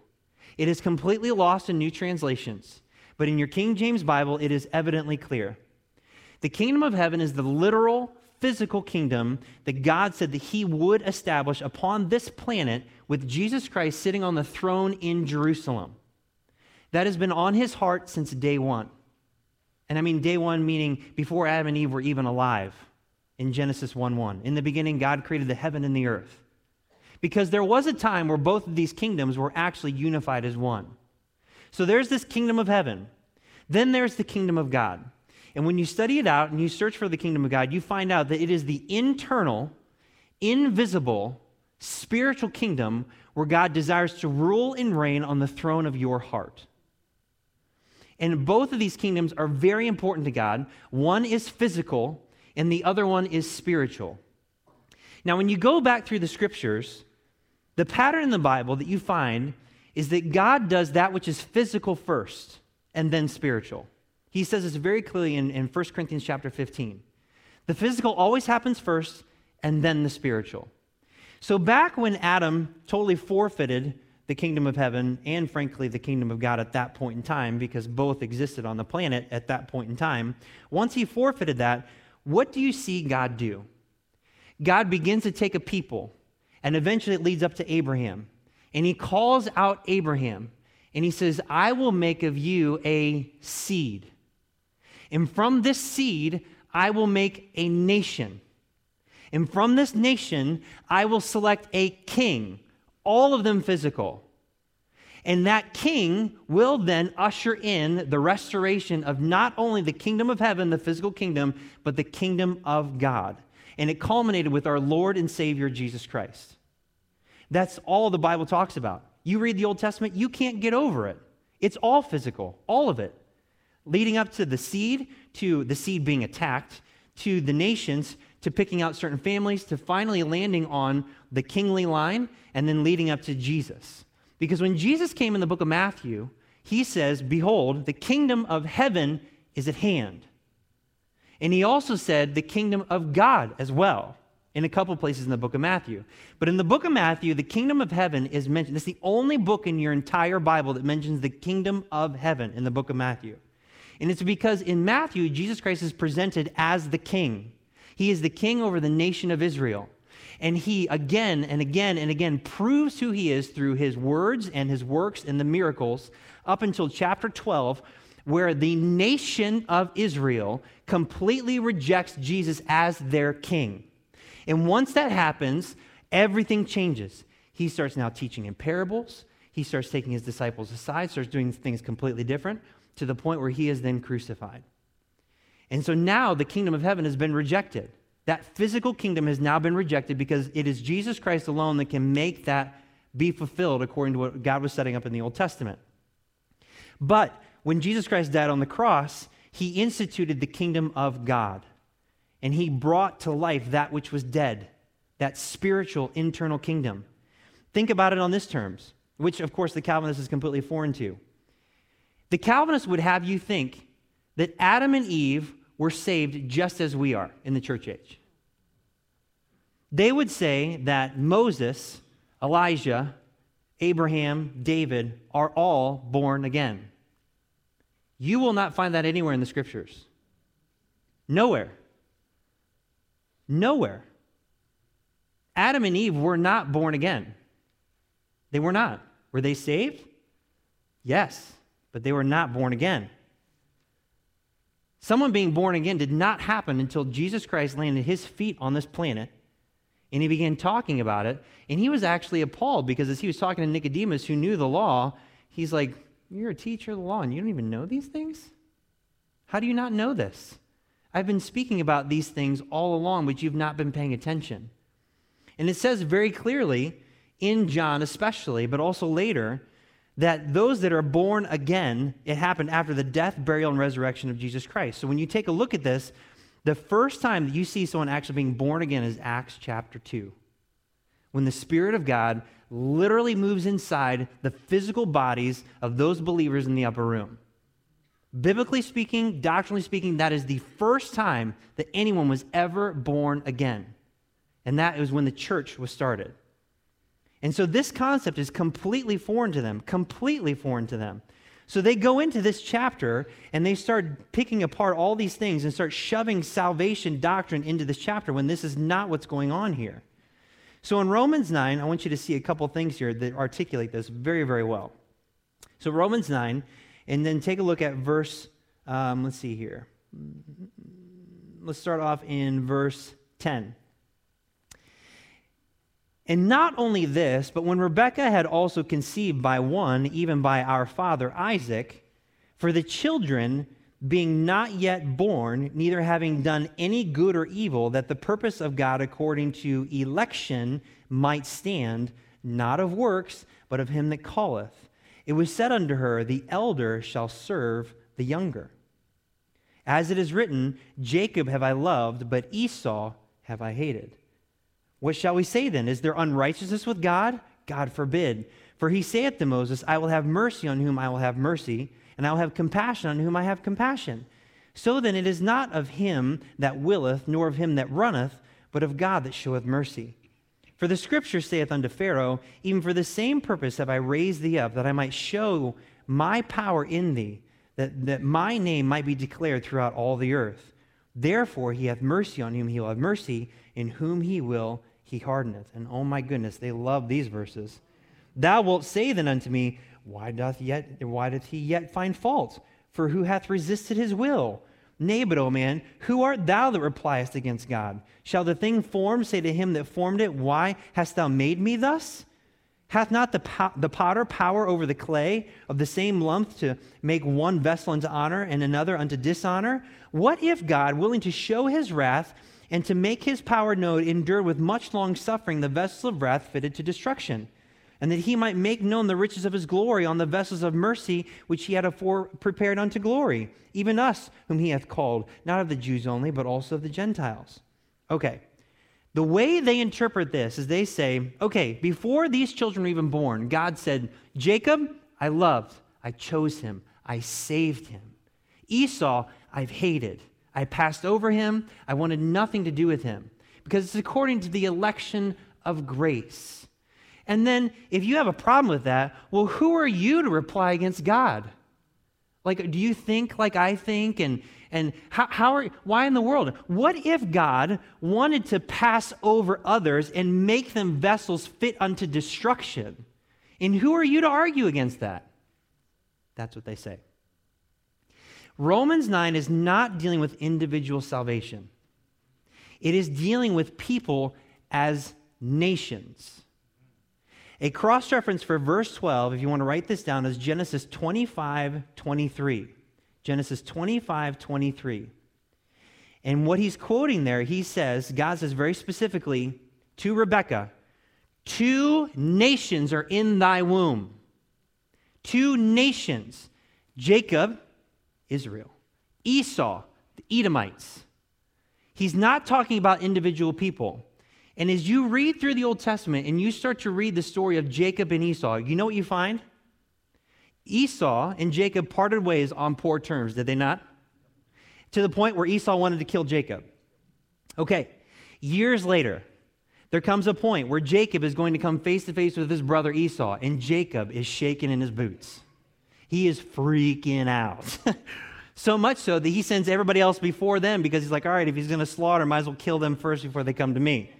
It is completely lost in new translations, but in your King James Bible, it is evidently clear. The kingdom of heaven is the literal, physical kingdom that God said that He would establish upon this planet with Jesus Christ sitting on the throne in Jerusalem. That has been on His heart since day one. And I mean day one meaning before Adam and Eve were even alive in Genesis 1 1. In the beginning, God created the heaven and the earth. Because there was a time where both of these kingdoms were actually unified as one. So there's this kingdom of heaven. Then there's the kingdom of God. And when you study it out and you search for the kingdom of God, you find out that it is the internal, invisible, spiritual kingdom where God desires to rule and reign on the throne of your heart. And both of these kingdoms are very important to God. One is physical, and the other one is spiritual. Now, when you go back through the scriptures, the pattern in the Bible that you find is that God does that which is physical first and then spiritual. He says this very clearly in, in 1 Corinthians chapter 15. The physical always happens first and then the spiritual. So, back when Adam totally forfeited the kingdom of heaven and, frankly, the kingdom of God at that point in time, because both existed on the planet at that point in time, once he forfeited that, what do you see God do? God begins to take a people and eventually it leads up to Abraham. And he calls out Abraham and he says, I will make of you a seed. And from this seed, I will make a nation. And from this nation, I will select a king, all of them physical. And that king will then usher in the restoration of not only the kingdom of heaven, the physical kingdom, but the kingdom of God. And it culminated with our Lord and Savior, Jesus Christ. That's all the Bible talks about. You read the Old Testament, you can't get over it. It's all physical, all of it. Leading up to the seed, to the seed being attacked, to the nations, to picking out certain families, to finally landing on the kingly line, and then leading up to Jesus. Because when Jesus came in the book of Matthew, he says, Behold, the kingdom of heaven is at hand. And he also said, the kingdom of God as well in a couple places in the book of Matthew. But in the book of Matthew, the kingdom of heaven is mentioned. It's the only book in your entire Bible that mentions the kingdom of heaven in the book of Matthew. And it's because in Matthew, Jesus Christ is presented as the king. He is the king over the nation of Israel. And he again and again and again proves who he is through his words and his works and the miracles up until chapter 12, where the nation of Israel completely rejects Jesus as their king. And once that happens, everything changes. He starts now teaching in parables. He starts taking his disciples aside, starts doing things completely different to the point where he is then crucified. And so now the kingdom of heaven has been rejected. That physical kingdom has now been rejected because it is Jesus Christ alone that can make that be fulfilled according to what God was setting up in the Old Testament. But when Jesus Christ died on the cross, he instituted the kingdom of God and he brought to life that which was dead, that spiritual internal kingdom. Think about it on this terms, which of course the Calvinist is completely foreign to. The Calvinist would have you think that Adam and Eve were saved just as we are in the church age. They would say that Moses, Elijah, Abraham, David are all born again. You will not find that anywhere in the scriptures. Nowhere. Nowhere. Adam and Eve were not born again. They were not. Were they saved? Yes, but they were not born again. Someone being born again did not happen until Jesus Christ landed his feet on this planet and he began talking about it. And he was actually appalled because as he was talking to Nicodemus, who knew the law, he's like, You're a teacher of the law and you don't even know these things? How do you not know this? I've been speaking about these things all along, but you've not been paying attention. And it says very clearly in John, especially, but also later, that those that are born again, it happened after the death, burial, and resurrection of Jesus Christ. So when you take a look at this, the first time that you see someone actually being born again is Acts chapter 2. When the Spirit of God literally moves inside the physical bodies of those believers in the upper room. Biblically speaking, doctrinally speaking, that is the first time that anyone was ever born again. And that was when the church was started. And so this concept is completely foreign to them, completely foreign to them. So they go into this chapter and they start picking apart all these things and start shoving salvation doctrine into this chapter when this is not what's going on here. So in Romans 9, I want you to see a couple things here that articulate this very, very well. So Romans 9, and then take a look at verse, um, let's see here. Let's start off in verse 10. And not only this, but when Rebekah had also conceived by one, even by our father Isaac, for the children being not yet born, neither having done any good or evil, that the purpose of God according to election might stand, not of works, but of him that calleth. It was said unto her, The elder shall serve the younger. As it is written, Jacob have I loved, but Esau have I hated. What shall we say then? Is there unrighteousness with God? God forbid. For he saith to Moses, I will have mercy on whom I will have mercy, and I will have compassion on whom I have compassion. So then it is not of him that willeth, nor of him that runneth, but of God that showeth mercy. For the scripture saith unto Pharaoh, Even for the same purpose have I raised thee up, that I might show my power in thee, that, that my name might be declared throughout all the earth. Therefore he hath mercy on whom he will have mercy, in whom he will he hardeneth. And oh my goodness, they love these verses. Thou wilt say then unto me, Why doth yet why doth he yet find fault? For who hath resisted his will? Nay, but, O man, who art thou that repliest against God? Shall the thing formed say to him that formed it, Why hast thou made me thus? Hath not the, the potter power over the clay of the same lump to make one vessel unto honor and another unto dishonor? What if God, willing to show his wrath, and to make his power known, endured with much long suffering the vessels of wrath fitted to destruction, and that he might make known the riches of his glory on the vessels of mercy which he had afore prepared unto glory, even us whom he hath called, not of the Jews only, but also of the Gentiles. Okay. The way they interpret this is they say, okay, before these children were even born, God said, Jacob, I loved, I chose him, I saved him. Esau, I've hated. I passed over him. I wanted nothing to do with him because it's according to the election of grace. And then, if you have a problem with that, well, who are you to reply against God? Like, do you think like I think? And, and how, how are, why in the world? What if God wanted to pass over others and make them vessels fit unto destruction? And who are you to argue against that? That's what they say. Romans 9 is not dealing with individual salvation, it is dealing with people as nations. A cross reference for verse 12, if you want to write this down, is Genesis 25 23. Genesis 25 23. And what he's quoting there, he says, God says very specifically to Rebekah, Two nations are in thy womb. Two nations. Jacob Israel. Esau, the Edomites. He's not talking about individual people. And as you read through the Old Testament and you start to read the story of Jacob and Esau, you know what you find? Esau and Jacob parted ways on poor terms, did they not? To the point where Esau wanted to kill Jacob. Okay, years later, there comes a point where Jacob is going to come face to face with his brother Esau, and Jacob is shaking in his boots. He is freaking out. so much so that he sends everybody else before them because he's like, all right, if he's going to slaughter, might as well kill them first before they come to me.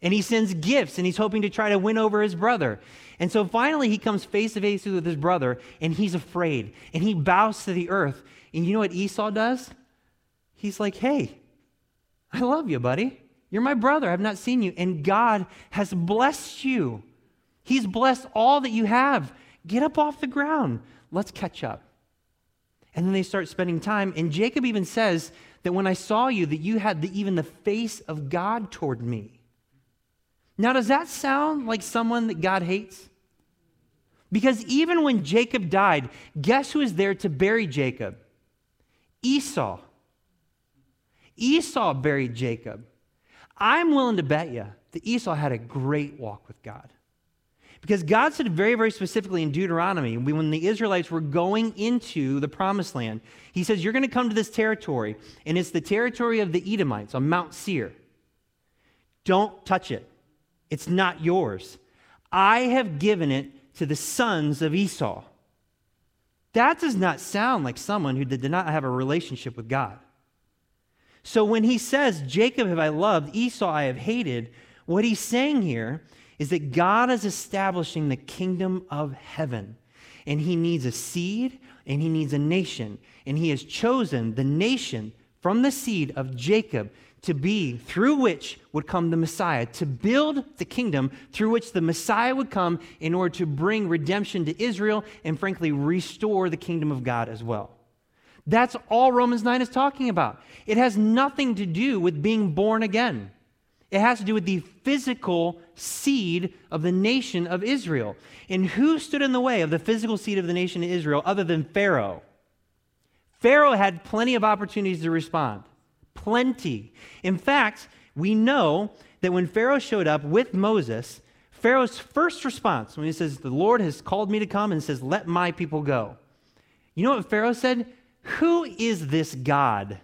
and he sends gifts and he's hoping to try to win over his brother. And so finally, he comes face to face with his brother and he's afraid and he bows to the earth. And you know what Esau does? He's like, Hey, I love you, buddy. You're my brother. I've not seen you. And God has blessed you. He's blessed all that you have. Get up off the ground. Let's catch up. And then they start spending time. And Jacob even says that when I saw you, that you had the, even the face of God toward me. Now, does that sound like someone that God hates? Because even when Jacob died, guess who is there to bury Jacob? Esau. Esau buried Jacob. I'm willing to bet you that Esau had a great walk with God. Because God said very, very specifically in Deuteronomy, when the Israelites were going into the promised land, He says, You're going to come to this territory, and it's the territory of the Edomites on Mount Seir. Don't touch it, it's not yours. I have given it to the sons of Esau. That does not sound like someone who did not have a relationship with God. So when he says, Jacob have I loved, Esau I have hated, what he's saying here is that God is establishing the kingdom of heaven. And he needs a seed and he needs a nation. And he has chosen the nation from the seed of Jacob to be through which would come the Messiah, to build the kingdom through which the Messiah would come in order to bring redemption to Israel and, frankly, restore the kingdom of God as well. That's all Romans 9 is talking about. It has nothing to do with being born again. It has to do with the physical seed of the nation of Israel. And who stood in the way of the physical seed of the nation of Israel other than Pharaoh? Pharaoh had plenty of opportunities to respond. Plenty. In fact, we know that when Pharaoh showed up with Moses, Pharaoh's first response when he says, The Lord has called me to come and says, Let my people go. You know what Pharaoh said? Who is this God?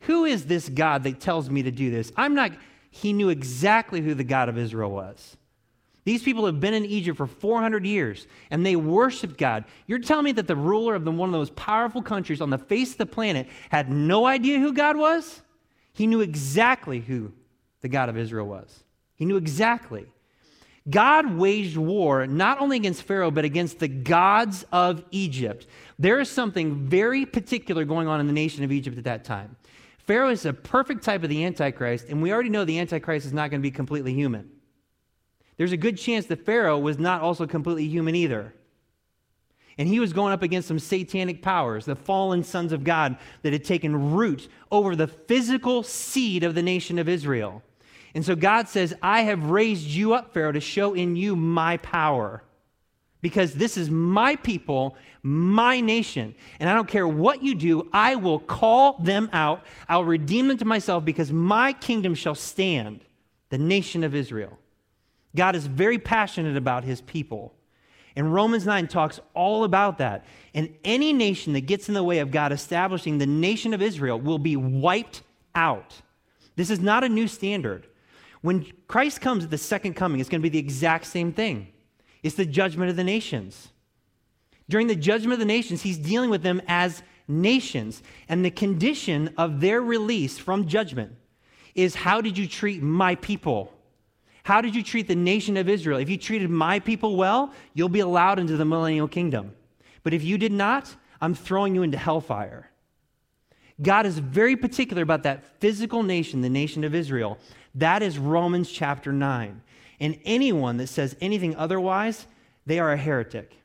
Who is this God that tells me to do this? I'm not he knew exactly who the God of Israel was. These people have been in Egypt for 400 years and they worshiped God. You're telling me that the ruler of the, one of the most powerful countries on the face of the planet had no idea who God was? He knew exactly who the God of Israel was. He knew exactly. God waged war not only against Pharaoh, but against the gods of Egypt. There is something very particular going on in the nation of Egypt at that time. Pharaoh is a perfect type of the Antichrist, and we already know the Antichrist is not going to be completely human. There's a good chance that Pharaoh was not also completely human either. And he was going up against some satanic powers, the fallen sons of God that had taken root over the physical seed of the nation of Israel. And so God says, I have raised you up, Pharaoh, to show in you my power because this is my people, my nation. And I don't care what you do, I will call them out. I'll redeem them to myself because my kingdom shall stand, the nation of Israel. God is very passionate about his people. And Romans 9 talks all about that. And any nation that gets in the way of God establishing the nation of Israel will be wiped out. This is not a new standard. When Christ comes at the second coming, it's going to be the exact same thing. It's the judgment of the nations. During the judgment of the nations, he's dealing with them as nations. And the condition of their release from judgment is how did you treat my people? How did you treat the nation of Israel? If you treated my people well, you'll be allowed into the millennial kingdom. But if you did not, I'm throwing you into hellfire. God is very particular about that physical nation, the nation of Israel. That is Romans chapter 9. And anyone that says anything otherwise, they are a heretic.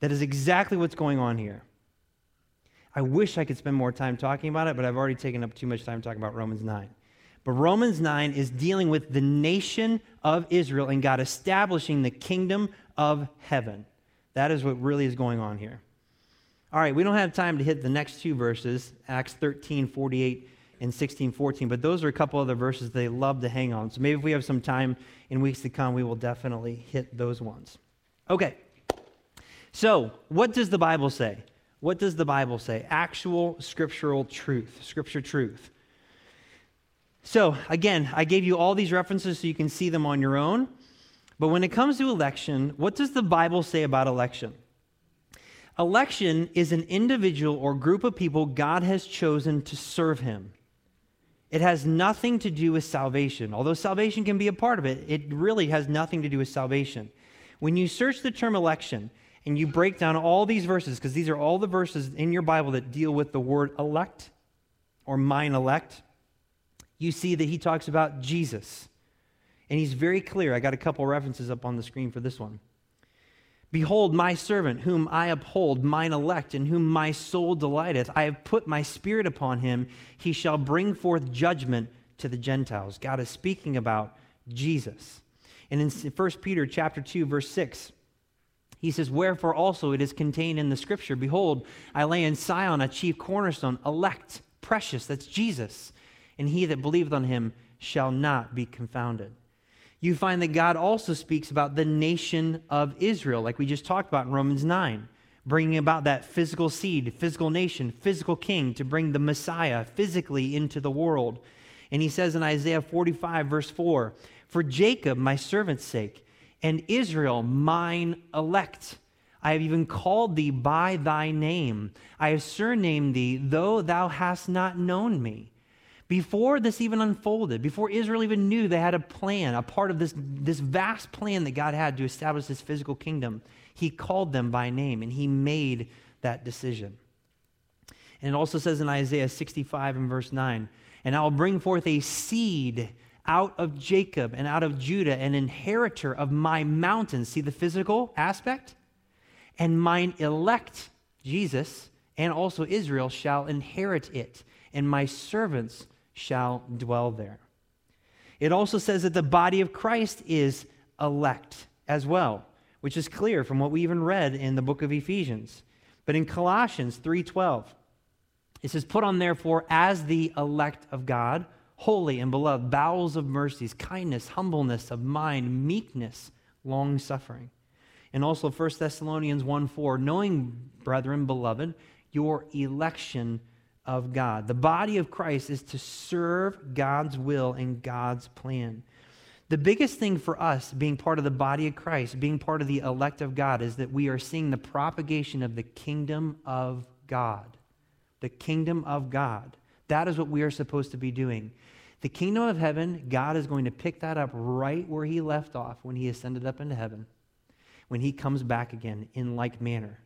That is exactly what's going on here. I wish I could spend more time talking about it, but I've already taken up too much time talking about Romans 9. But Romans 9 is dealing with the nation of Israel and God establishing the kingdom of heaven. That is what really is going on here. All right, we don't have time to hit the next two verses, Acts 13, 48 and 16, 14, but those are a couple other verses they love to hang on. So maybe if we have some time in weeks to come, we will definitely hit those ones. Okay. So, what does the Bible say? What does the Bible say? Actual scriptural truth, scripture truth. So, again, I gave you all these references so you can see them on your own. But when it comes to election, what does the Bible say about election? Election is an individual or group of people God has chosen to serve him. It has nothing to do with salvation. Although salvation can be a part of it, it really has nothing to do with salvation. When you search the term election and you break down all these verses, because these are all the verses in your Bible that deal with the word elect or mine elect, you see that he talks about Jesus. And he's very clear. I got a couple references up on the screen for this one. Behold, my servant, whom I uphold, mine elect, in whom my soul delighteth. I have put my spirit upon him. He shall bring forth judgment to the Gentiles. God is speaking about Jesus. And in 1 Peter chapter 2, verse 6, he says, Wherefore also it is contained in the scripture, Behold, I lay in Sion a chief cornerstone, elect, precious, that's Jesus, and he that believeth on him shall not be confounded you find that God also speaks about the nation of Israel, like we just talked about in Romans 9, bringing about that physical seed, physical nation, physical king to bring the Messiah physically into the world. And he says in Isaiah 45, verse 4 For Jacob, my servant's sake, and Israel, mine elect. I have even called thee by thy name. I have surnamed thee, though thou hast not known me. Before this even unfolded, before Israel even knew they had a plan, a part of this, this vast plan that God had to establish this physical kingdom, he called them by name and he made that decision. And it also says in Isaiah 65 and verse 9, and I will bring forth a seed out of Jacob and out of Judah, an inheritor of my mountains. See the physical aspect? And mine elect, Jesus, and also Israel shall inherit it, and my servants shall dwell there. It also says that the body of Christ is elect as well, which is clear from what we even read in the book of Ephesians. But in Colossians 3:12, it says, "Put on therefore as the elect of God, holy and beloved, bowels of mercies, kindness, humbleness of mind, meekness, long suffering." And also 1 Thessalonians 1:4, knowing, brethren, beloved, your election of God. The body of Christ is to serve God's will and God's plan. The biggest thing for us being part of the body of Christ, being part of the elect of God, is that we are seeing the propagation of the kingdom of God. The kingdom of God. That is what we are supposed to be doing. The kingdom of heaven, God is going to pick that up right where he left off when he ascended up into heaven, when he comes back again in like manner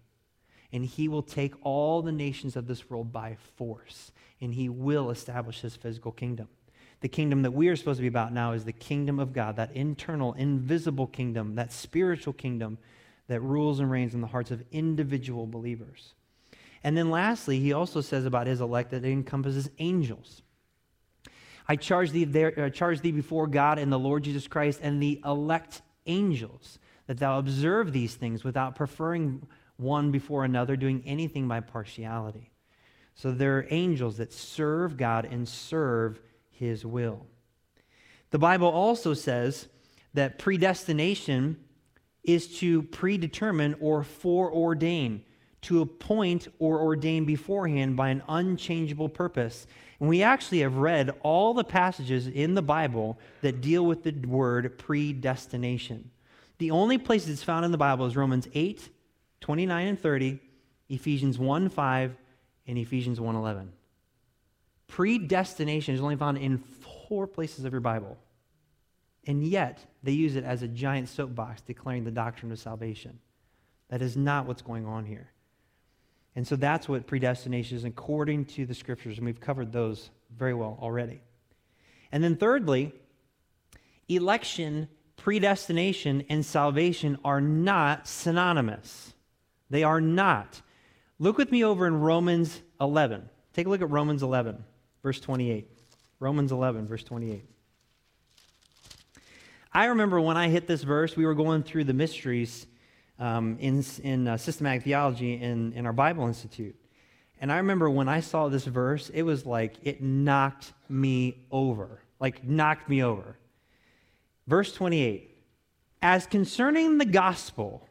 and he will take all the nations of this world by force, and he will establish his physical kingdom. The kingdom that we are supposed to be about now is the kingdom of God, that internal, invisible kingdom, that spiritual kingdom that rules and reigns in the hearts of individual believers. And then lastly, he also says about his elect that it encompasses angels. I charge thee, there, uh, charge thee before God and the Lord Jesus Christ and the elect angels that thou observe these things without preferring one before another, doing anything by partiality. So there are angels that serve God and serve his will. The Bible also says that predestination is to predetermine or foreordain, to appoint or ordain beforehand by an unchangeable purpose. And we actually have read all the passages in the Bible that deal with the word predestination. The only place it's found in the Bible is Romans 8 29 and 30, Ephesians 1 5, and Ephesians 1 11. Predestination is only found in four places of your Bible. And yet, they use it as a giant soapbox declaring the doctrine of salvation. That is not what's going on here. And so that's what predestination is according to the scriptures. And we've covered those very well already. And then, thirdly, election, predestination, and salvation are not synonymous. They are not. Look with me over in Romans 11. Take a look at Romans 11, verse 28. Romans 11, verse 28. I remember when I hit this verse, we were going through the mysteries um, in, in uh, systematic theology in, in our Bible Institute. And I remember when I saw this verse, it was like it knocked me over. Like, knocked me over. Verse 28 As concerning the gospel,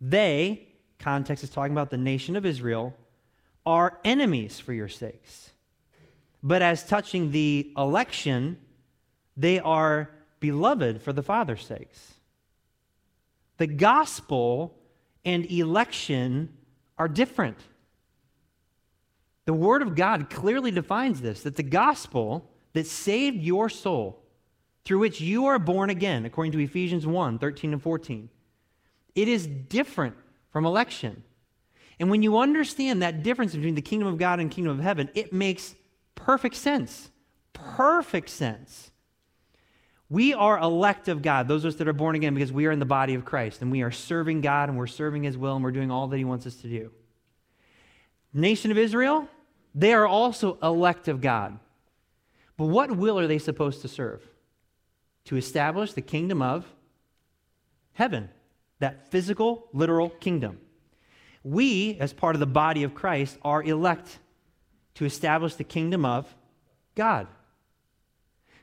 they, context is talking about the nation of Israel, are enemies for your sakes. But as touching the election, they are beloved for the Father's sakes. The gospel and election are different. The Word of God clearly defines this that the gospel, that saved your soul, through which you are born again, according to Ephesians 1 13 and 14. It is different from election. And when you understand that difference between the kingdom of God and kingdom of heaven, it makes perfect sense. Perfect sense. We are elect of God, those of us that are born again, because we are in the body of Christ and we are serving God and we're serving His will and we're doing all that He wants us to do. Nation of Israel, they are also elect of God. But what will are they supposed to serve? To establish the kingdom of heaven, that physical, literal kingdom. We, as part of the body of Christ, are elect to establish the kingdom of God.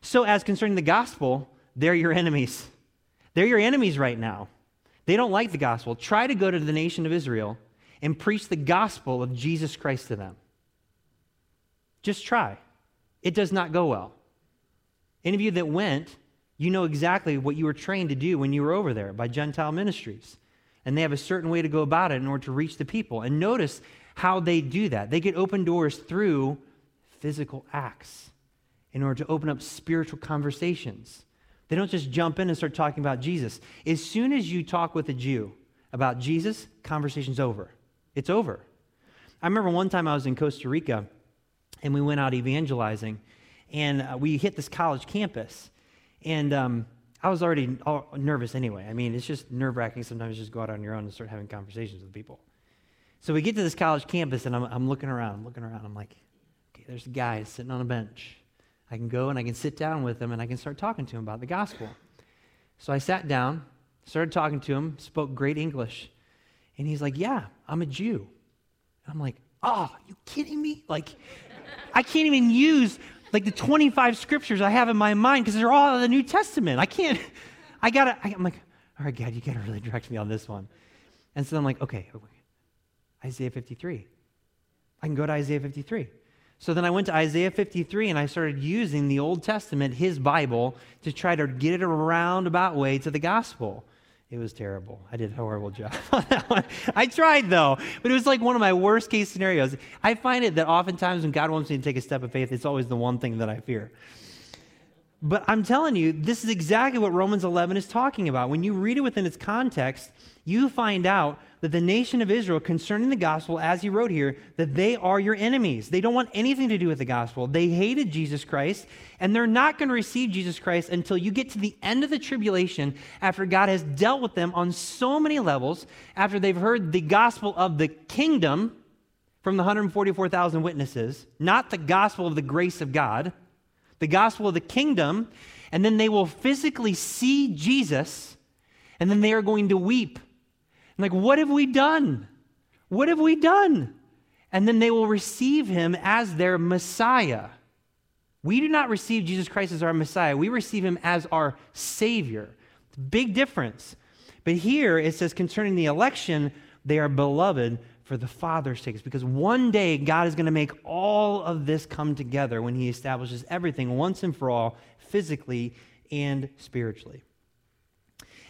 So, as concerning the gospel, they're your enemies. They're your enemies right now. They don't like the gospel. Try to go to the nation of Israel and preach the gospel of Jesus Christ to them. Just try. It does not go well. Any of you that went, you know exactly what you were trained to do when you were over there by Gentile ministries. And they have a certain way to go about it in order to reach the people. And notice how they do that. They get open doors through physical acts in order to open up spiritual conversations. They don't just jump in and start talking about Jesus. As soon as you talk with a Jew about Jesus, conversation's over. It's over. I remember one time I was in Costa Rica and we went out evangelizing and uh, we hit this college campus. And um, I was already nervous anyway. I mean, it's just nerve wracking sometimes just go out on your own and start having conversations with people. So we get to this college campus and I'm, I'm looking around, I'm looking around. I'm like, okay, there's a guy sitting on a bench. I can go and I can sit down with him and I can start talking to him about the gospel. So I sat down, started talking to him, spoke great English. And he's like, Yeah, I'm a Jew. I'm like, Oh, you kidding me? Like, I can't even use like the 25 scriptures I have in my mind because they're all of the New Testament. I can't, I gotta, I, am like, All right, God, you gotta really direct me on this one. And so I'm like, Okay, Isaiah 53. I can go to Isaiah 53. So then I went to Isaiah 53 and I started using the Old Testament, his Bible, to try to get it a roundabout way to the gospel. It was terrible. I did a horrible job on that one. I tried though, but it was like one of my worst case scenarios. I find it that oftentimes when God wants me to take a step of faith, it's always the one thing that I fear. But I'm telling you, this is exactly what Romans 11 is talking about. When you read it within its context, you find out that the nation of Israel, concerning the gospel, as he wrote here, that they are your enemies. They don't want anything to do with the gospel. They hated Jesus Christ, and they're not going to receive Jesus Christ until you get to the end of the tribulation after God has dealt with them on so many levels, after they've heard the gospel of the kingdom from the 144,000 witnesses, not the gospel of the grace of God, the gospel of the kingdom, and then they will physically see Jesus, and then they are going to weep like, what have we done? What have we done? And then they will receive him as their Messiah. We do not receive Jesus Christ as our Messiah, we receive him as our Savior. Big difference. But here it says concerning the election, they are beloved for the Father's sake. Because one day God is going to make all of this come together when He establishes everything once and for all, physically and spiritually.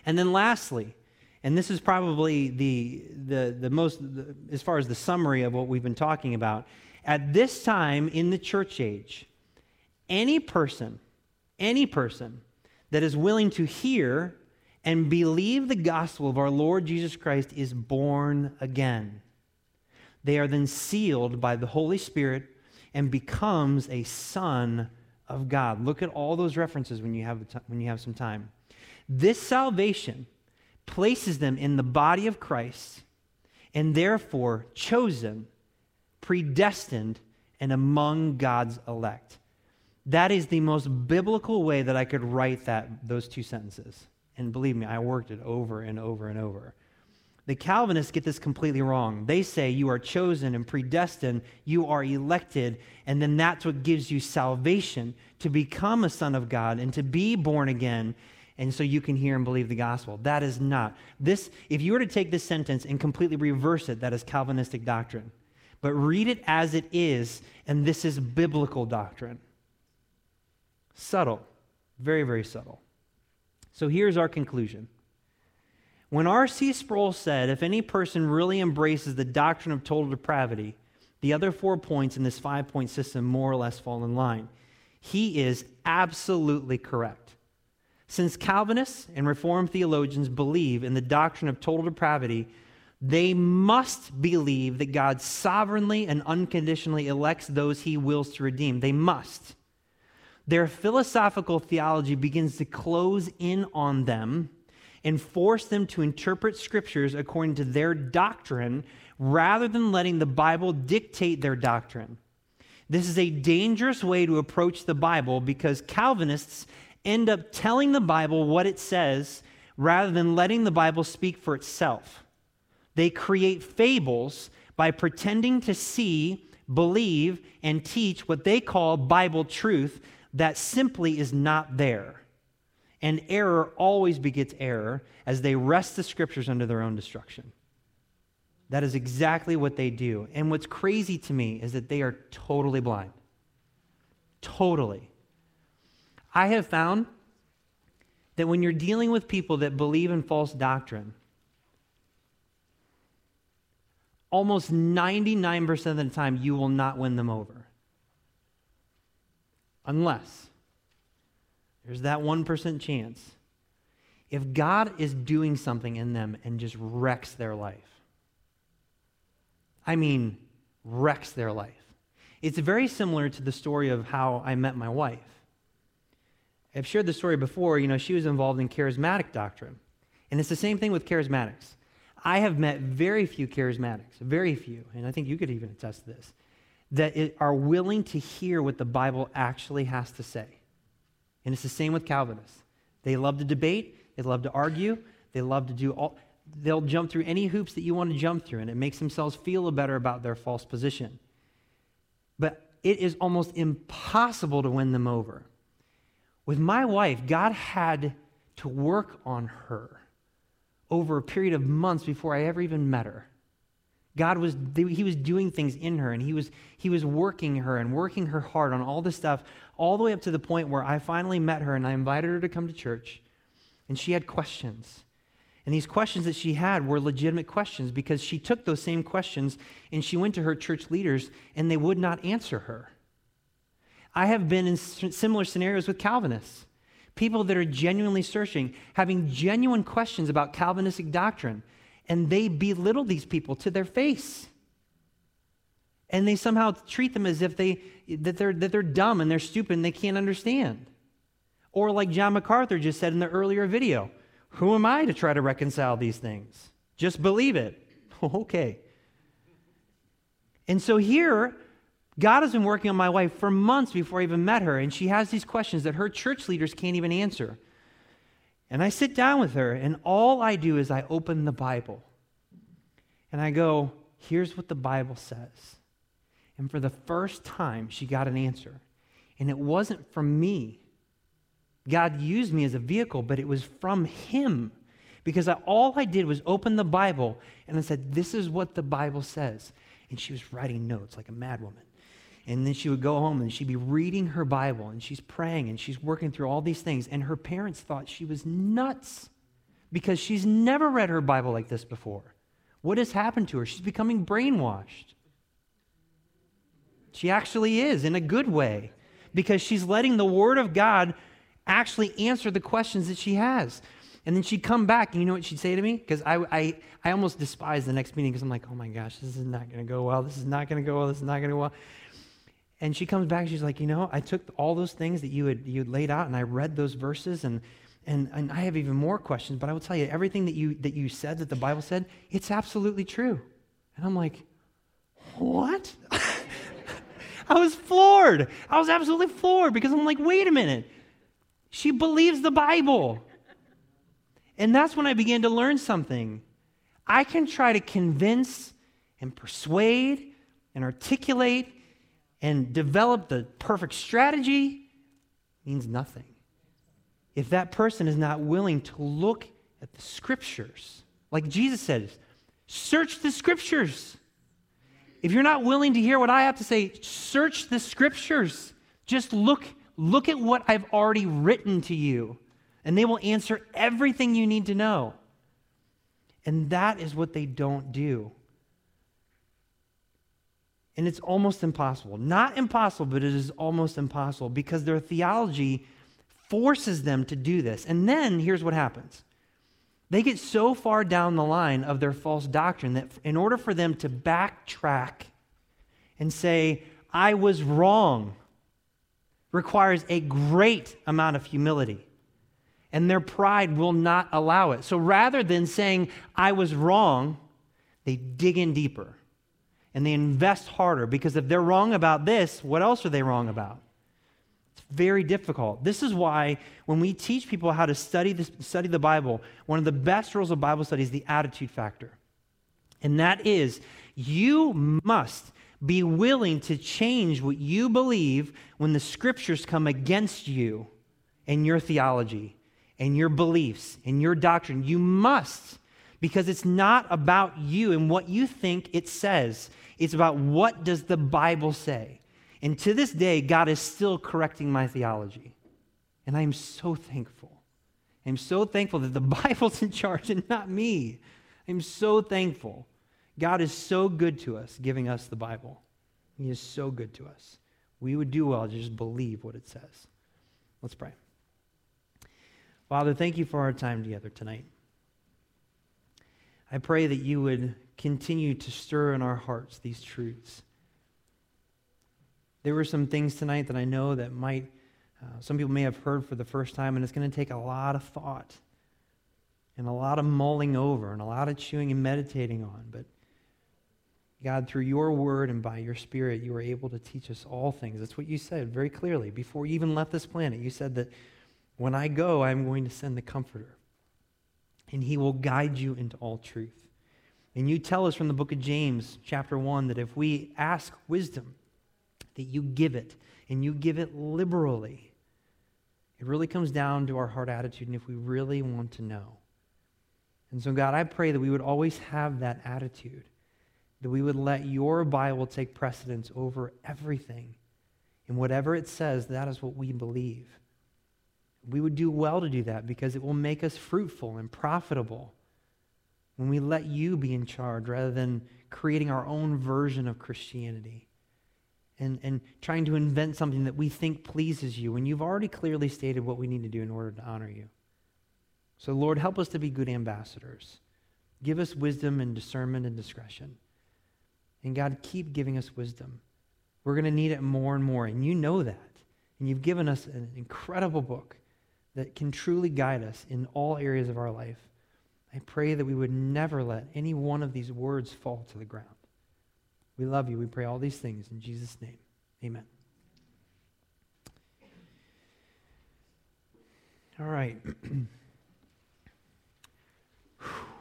And then lastly, and this is probably the, the, the most, the, as far as the summary of what we've been talking about. At this time in the church age, any person, any person that is willing to hear and believe the gospel of our Lord Jesus Christ is born again. They are then sealed by the Holy Spirit and becomes a son of God. Look at all those references when you have, when you have some time. This salvation places them in the body of Christ and therefore chosen, predestined, and among God's elect. That is the most biblical way that I could write that those two sentences. And believe me, I worked it over and over and over. The Calvinists get this completely wrong. They say you are chosen and predestined, you are elected, and then that's what gives you salvation to become a son of God and to be born again and so you can hear and believe the gospel. That is not. This, if you were to take this sentence and completely reverse it, that is Calvinistic doctrine. But read it as it is, and this is biblical doctrine. Subtle, very, very subtle. So here's our conclusion. When R.C. Sproul said, if any person really embraces the doctrine of total depravity, the other four points in this five point system more or less fall in line. he is absolutely correct. Since Calvinists and Reformed theologians believe in the doctrine of total depravity, they must believe that God sovereignly and unconditionally elects those he wills to redeem. They must. Their philosophical theology begins to close in on them and force them to interpret scriptures according to their doctrine rather than letting the Bible dictate their doctrine. This is a dangerous way to approach the Bible because Calvinists end up telling the Bible what it says rather than letting the Bible speak for itself. They create fables by pretending to see, believe, and teach what they call Bible truth that simply is not there. And error always begets error as they wrest the scriptures under their own destruction. That is exactly what they do. And what's crazy to me is that they are totally blind. Totally. I have found that when you're dealing with people that believe in false doctrine, almost 99% of the time you will not win them over. Unless there's that 1% chance. If God is doing something in them and just wrecks their life, I mean, wrecks their life. It's very similar to the story of how I met my wife. I've shared the story before. You know, she was involved in charismatic doctrine. And it's the same thing with charismatics. I have met very few charismatics, very few, and I think you could even attest to this, that are willing to hear what the Bible actually has to say. And it's the same with Calvinists. They love to debate, they love to argue, they love to do all, they'll jump through any hoops that you want to jump through, and it makes themselves feel better about their false position. But it is almost impossible to win them over. With my wife, God had to work on her over a period of months before I ever even met her. God was, he was doing things in her and he was, he was working her and working her hard on all this stuff, all the way up to the point where I finally met her and I invited her to come to church. And she had questions. And these questions that she had were legitimate questions because she took those same questions and she went to her church leaders and they would not answer her. I have been in similar scenarios with Calvinists, people that are genuinely searching, having genuine questions about Calvinistic doctrine, and they belittle these people to their face. And they somehow treat them as if they, that, they're, that they're dumb and they're stupid and they can't understand. Or, like John MacArthur just said in the earlier video, who am I to try to reconcile these things? Just believe it. okay. And so here, God has been working on my wife for months before I even met her, and she has these questions that her church leaders can't even answer. And I sit down with her, and all I do is I open the Bible. And I go, here's what the Bible says. And for the first time, she got an answer. And it wasn't from me. God used me as a vehicle, but it was from Him. Because I, all I did was open the Bible and I said, This is what the Bible says. And she was writing notes like a madwoman. And then she would go home and she'd be reading her Bible and she's praying and she's working through all these things. And her parents thought she was nuts because she's never read her Bible like this before. What has happened to her? She's becoming brainwashed. She actually is in a good way because she's letting the Word of God actually answer the questions that she has. And then she'd come back, and you know what she'd say to me? Because I, I, I almost despise the next meeting because I'm like, oh my gosh, this is not going to go well. This is not going to go well. This is not going to go well. And she comes back, she's like, you know, I took all those things that you had, you had laid out and I read those verses and, and, and I have even more questions, but I will tell you, everything that you, that you said, that the Bible said, it's absolutely true. And I'm like, what? I was floored. I was absolutely floored because I'm like, wait a minute. She believes the Bible. And that's when I began to learn something. I can try to convince and persuade and articulate and develop the perfect strategy means nothing. If that person is not willing to look at the scriptures, like Jesus says, search the scriptures. If you're not willing to hear what I have to say, search the scriptures. Just look, look at what I've already written to you, and they will answer everything you need to know. And that is what they don't do. And it's almost impossible. Not impossible, but it is almost impossible because their theology forces them to do this. And then here's what happens they get so far down the line of their false doctrine that in order for them to backtrack and say, I was wrong, requires a great amount of humility. And their pride will not allow it. So rather than saying, I was wrong, they dig in deeper and they invest harder because if they're wrong about this, what else are they wrong about? Very difficult. This is why when we teach people how to study, this, study the Bible, one of the best rules of Bible study is the attitude factor. And that is, you must be willing to change what you believe when the scriptures come against you and your theology and your beliefs and your doctrine. You must, because it's not about you and what you think it says. It's about what does the Bible say. And to this day, God is still correcting my theology. And I'm so thankful. I'm so thankful that the Bible's in charge and not me. I'm so thankful. God is so good to us, giving us the Bible. He is so good to us. We would do well to just believe what it says. Let's pray. Father, thank you for our time together tonight. I pray that you would continue to stir in our hearts these truths. There were some things tonight that I know that might, uh, some people may have heard for the first time, and it's going to take a lot of thought and a lot of mulling over and a lot of chewing and meditating on. But God, through your word and by your spirit, you were able to teach us all things. That's what you said very clearly. Before you even left this planet, you said that when I go, I'm going to send the Comforter, and he will guide you into all truth. And you tell us from the book of James, chapter 1, that if we ask wisdom, that you give it, and you give it liberally. It really comes down to our heart attitude and if we really want to know. And so, God, I pray that we would always have that attitude that we would let your Bible take precedence over everything. And whatever it says, that is what we believe. We would do well to do that because it will make us fruitful and profitable when we let you be in charge rather than creating our own version of Christianity and, and trying to invent something that we think pleases you when you've already clearly stated what we need to do in order to honor you. So, Lord, help us to be good ambassadors. Give us wisdom and discernment and discretion. And God, keep giving us wisdom. We're going to need it more and more. And you know that. And you've given us an incredible book that can truly guide us in all areas of our life. I pray that we would never let any one of these words fall to the ground. We love you. We pray all these things in Jesus' name. Amen. All right.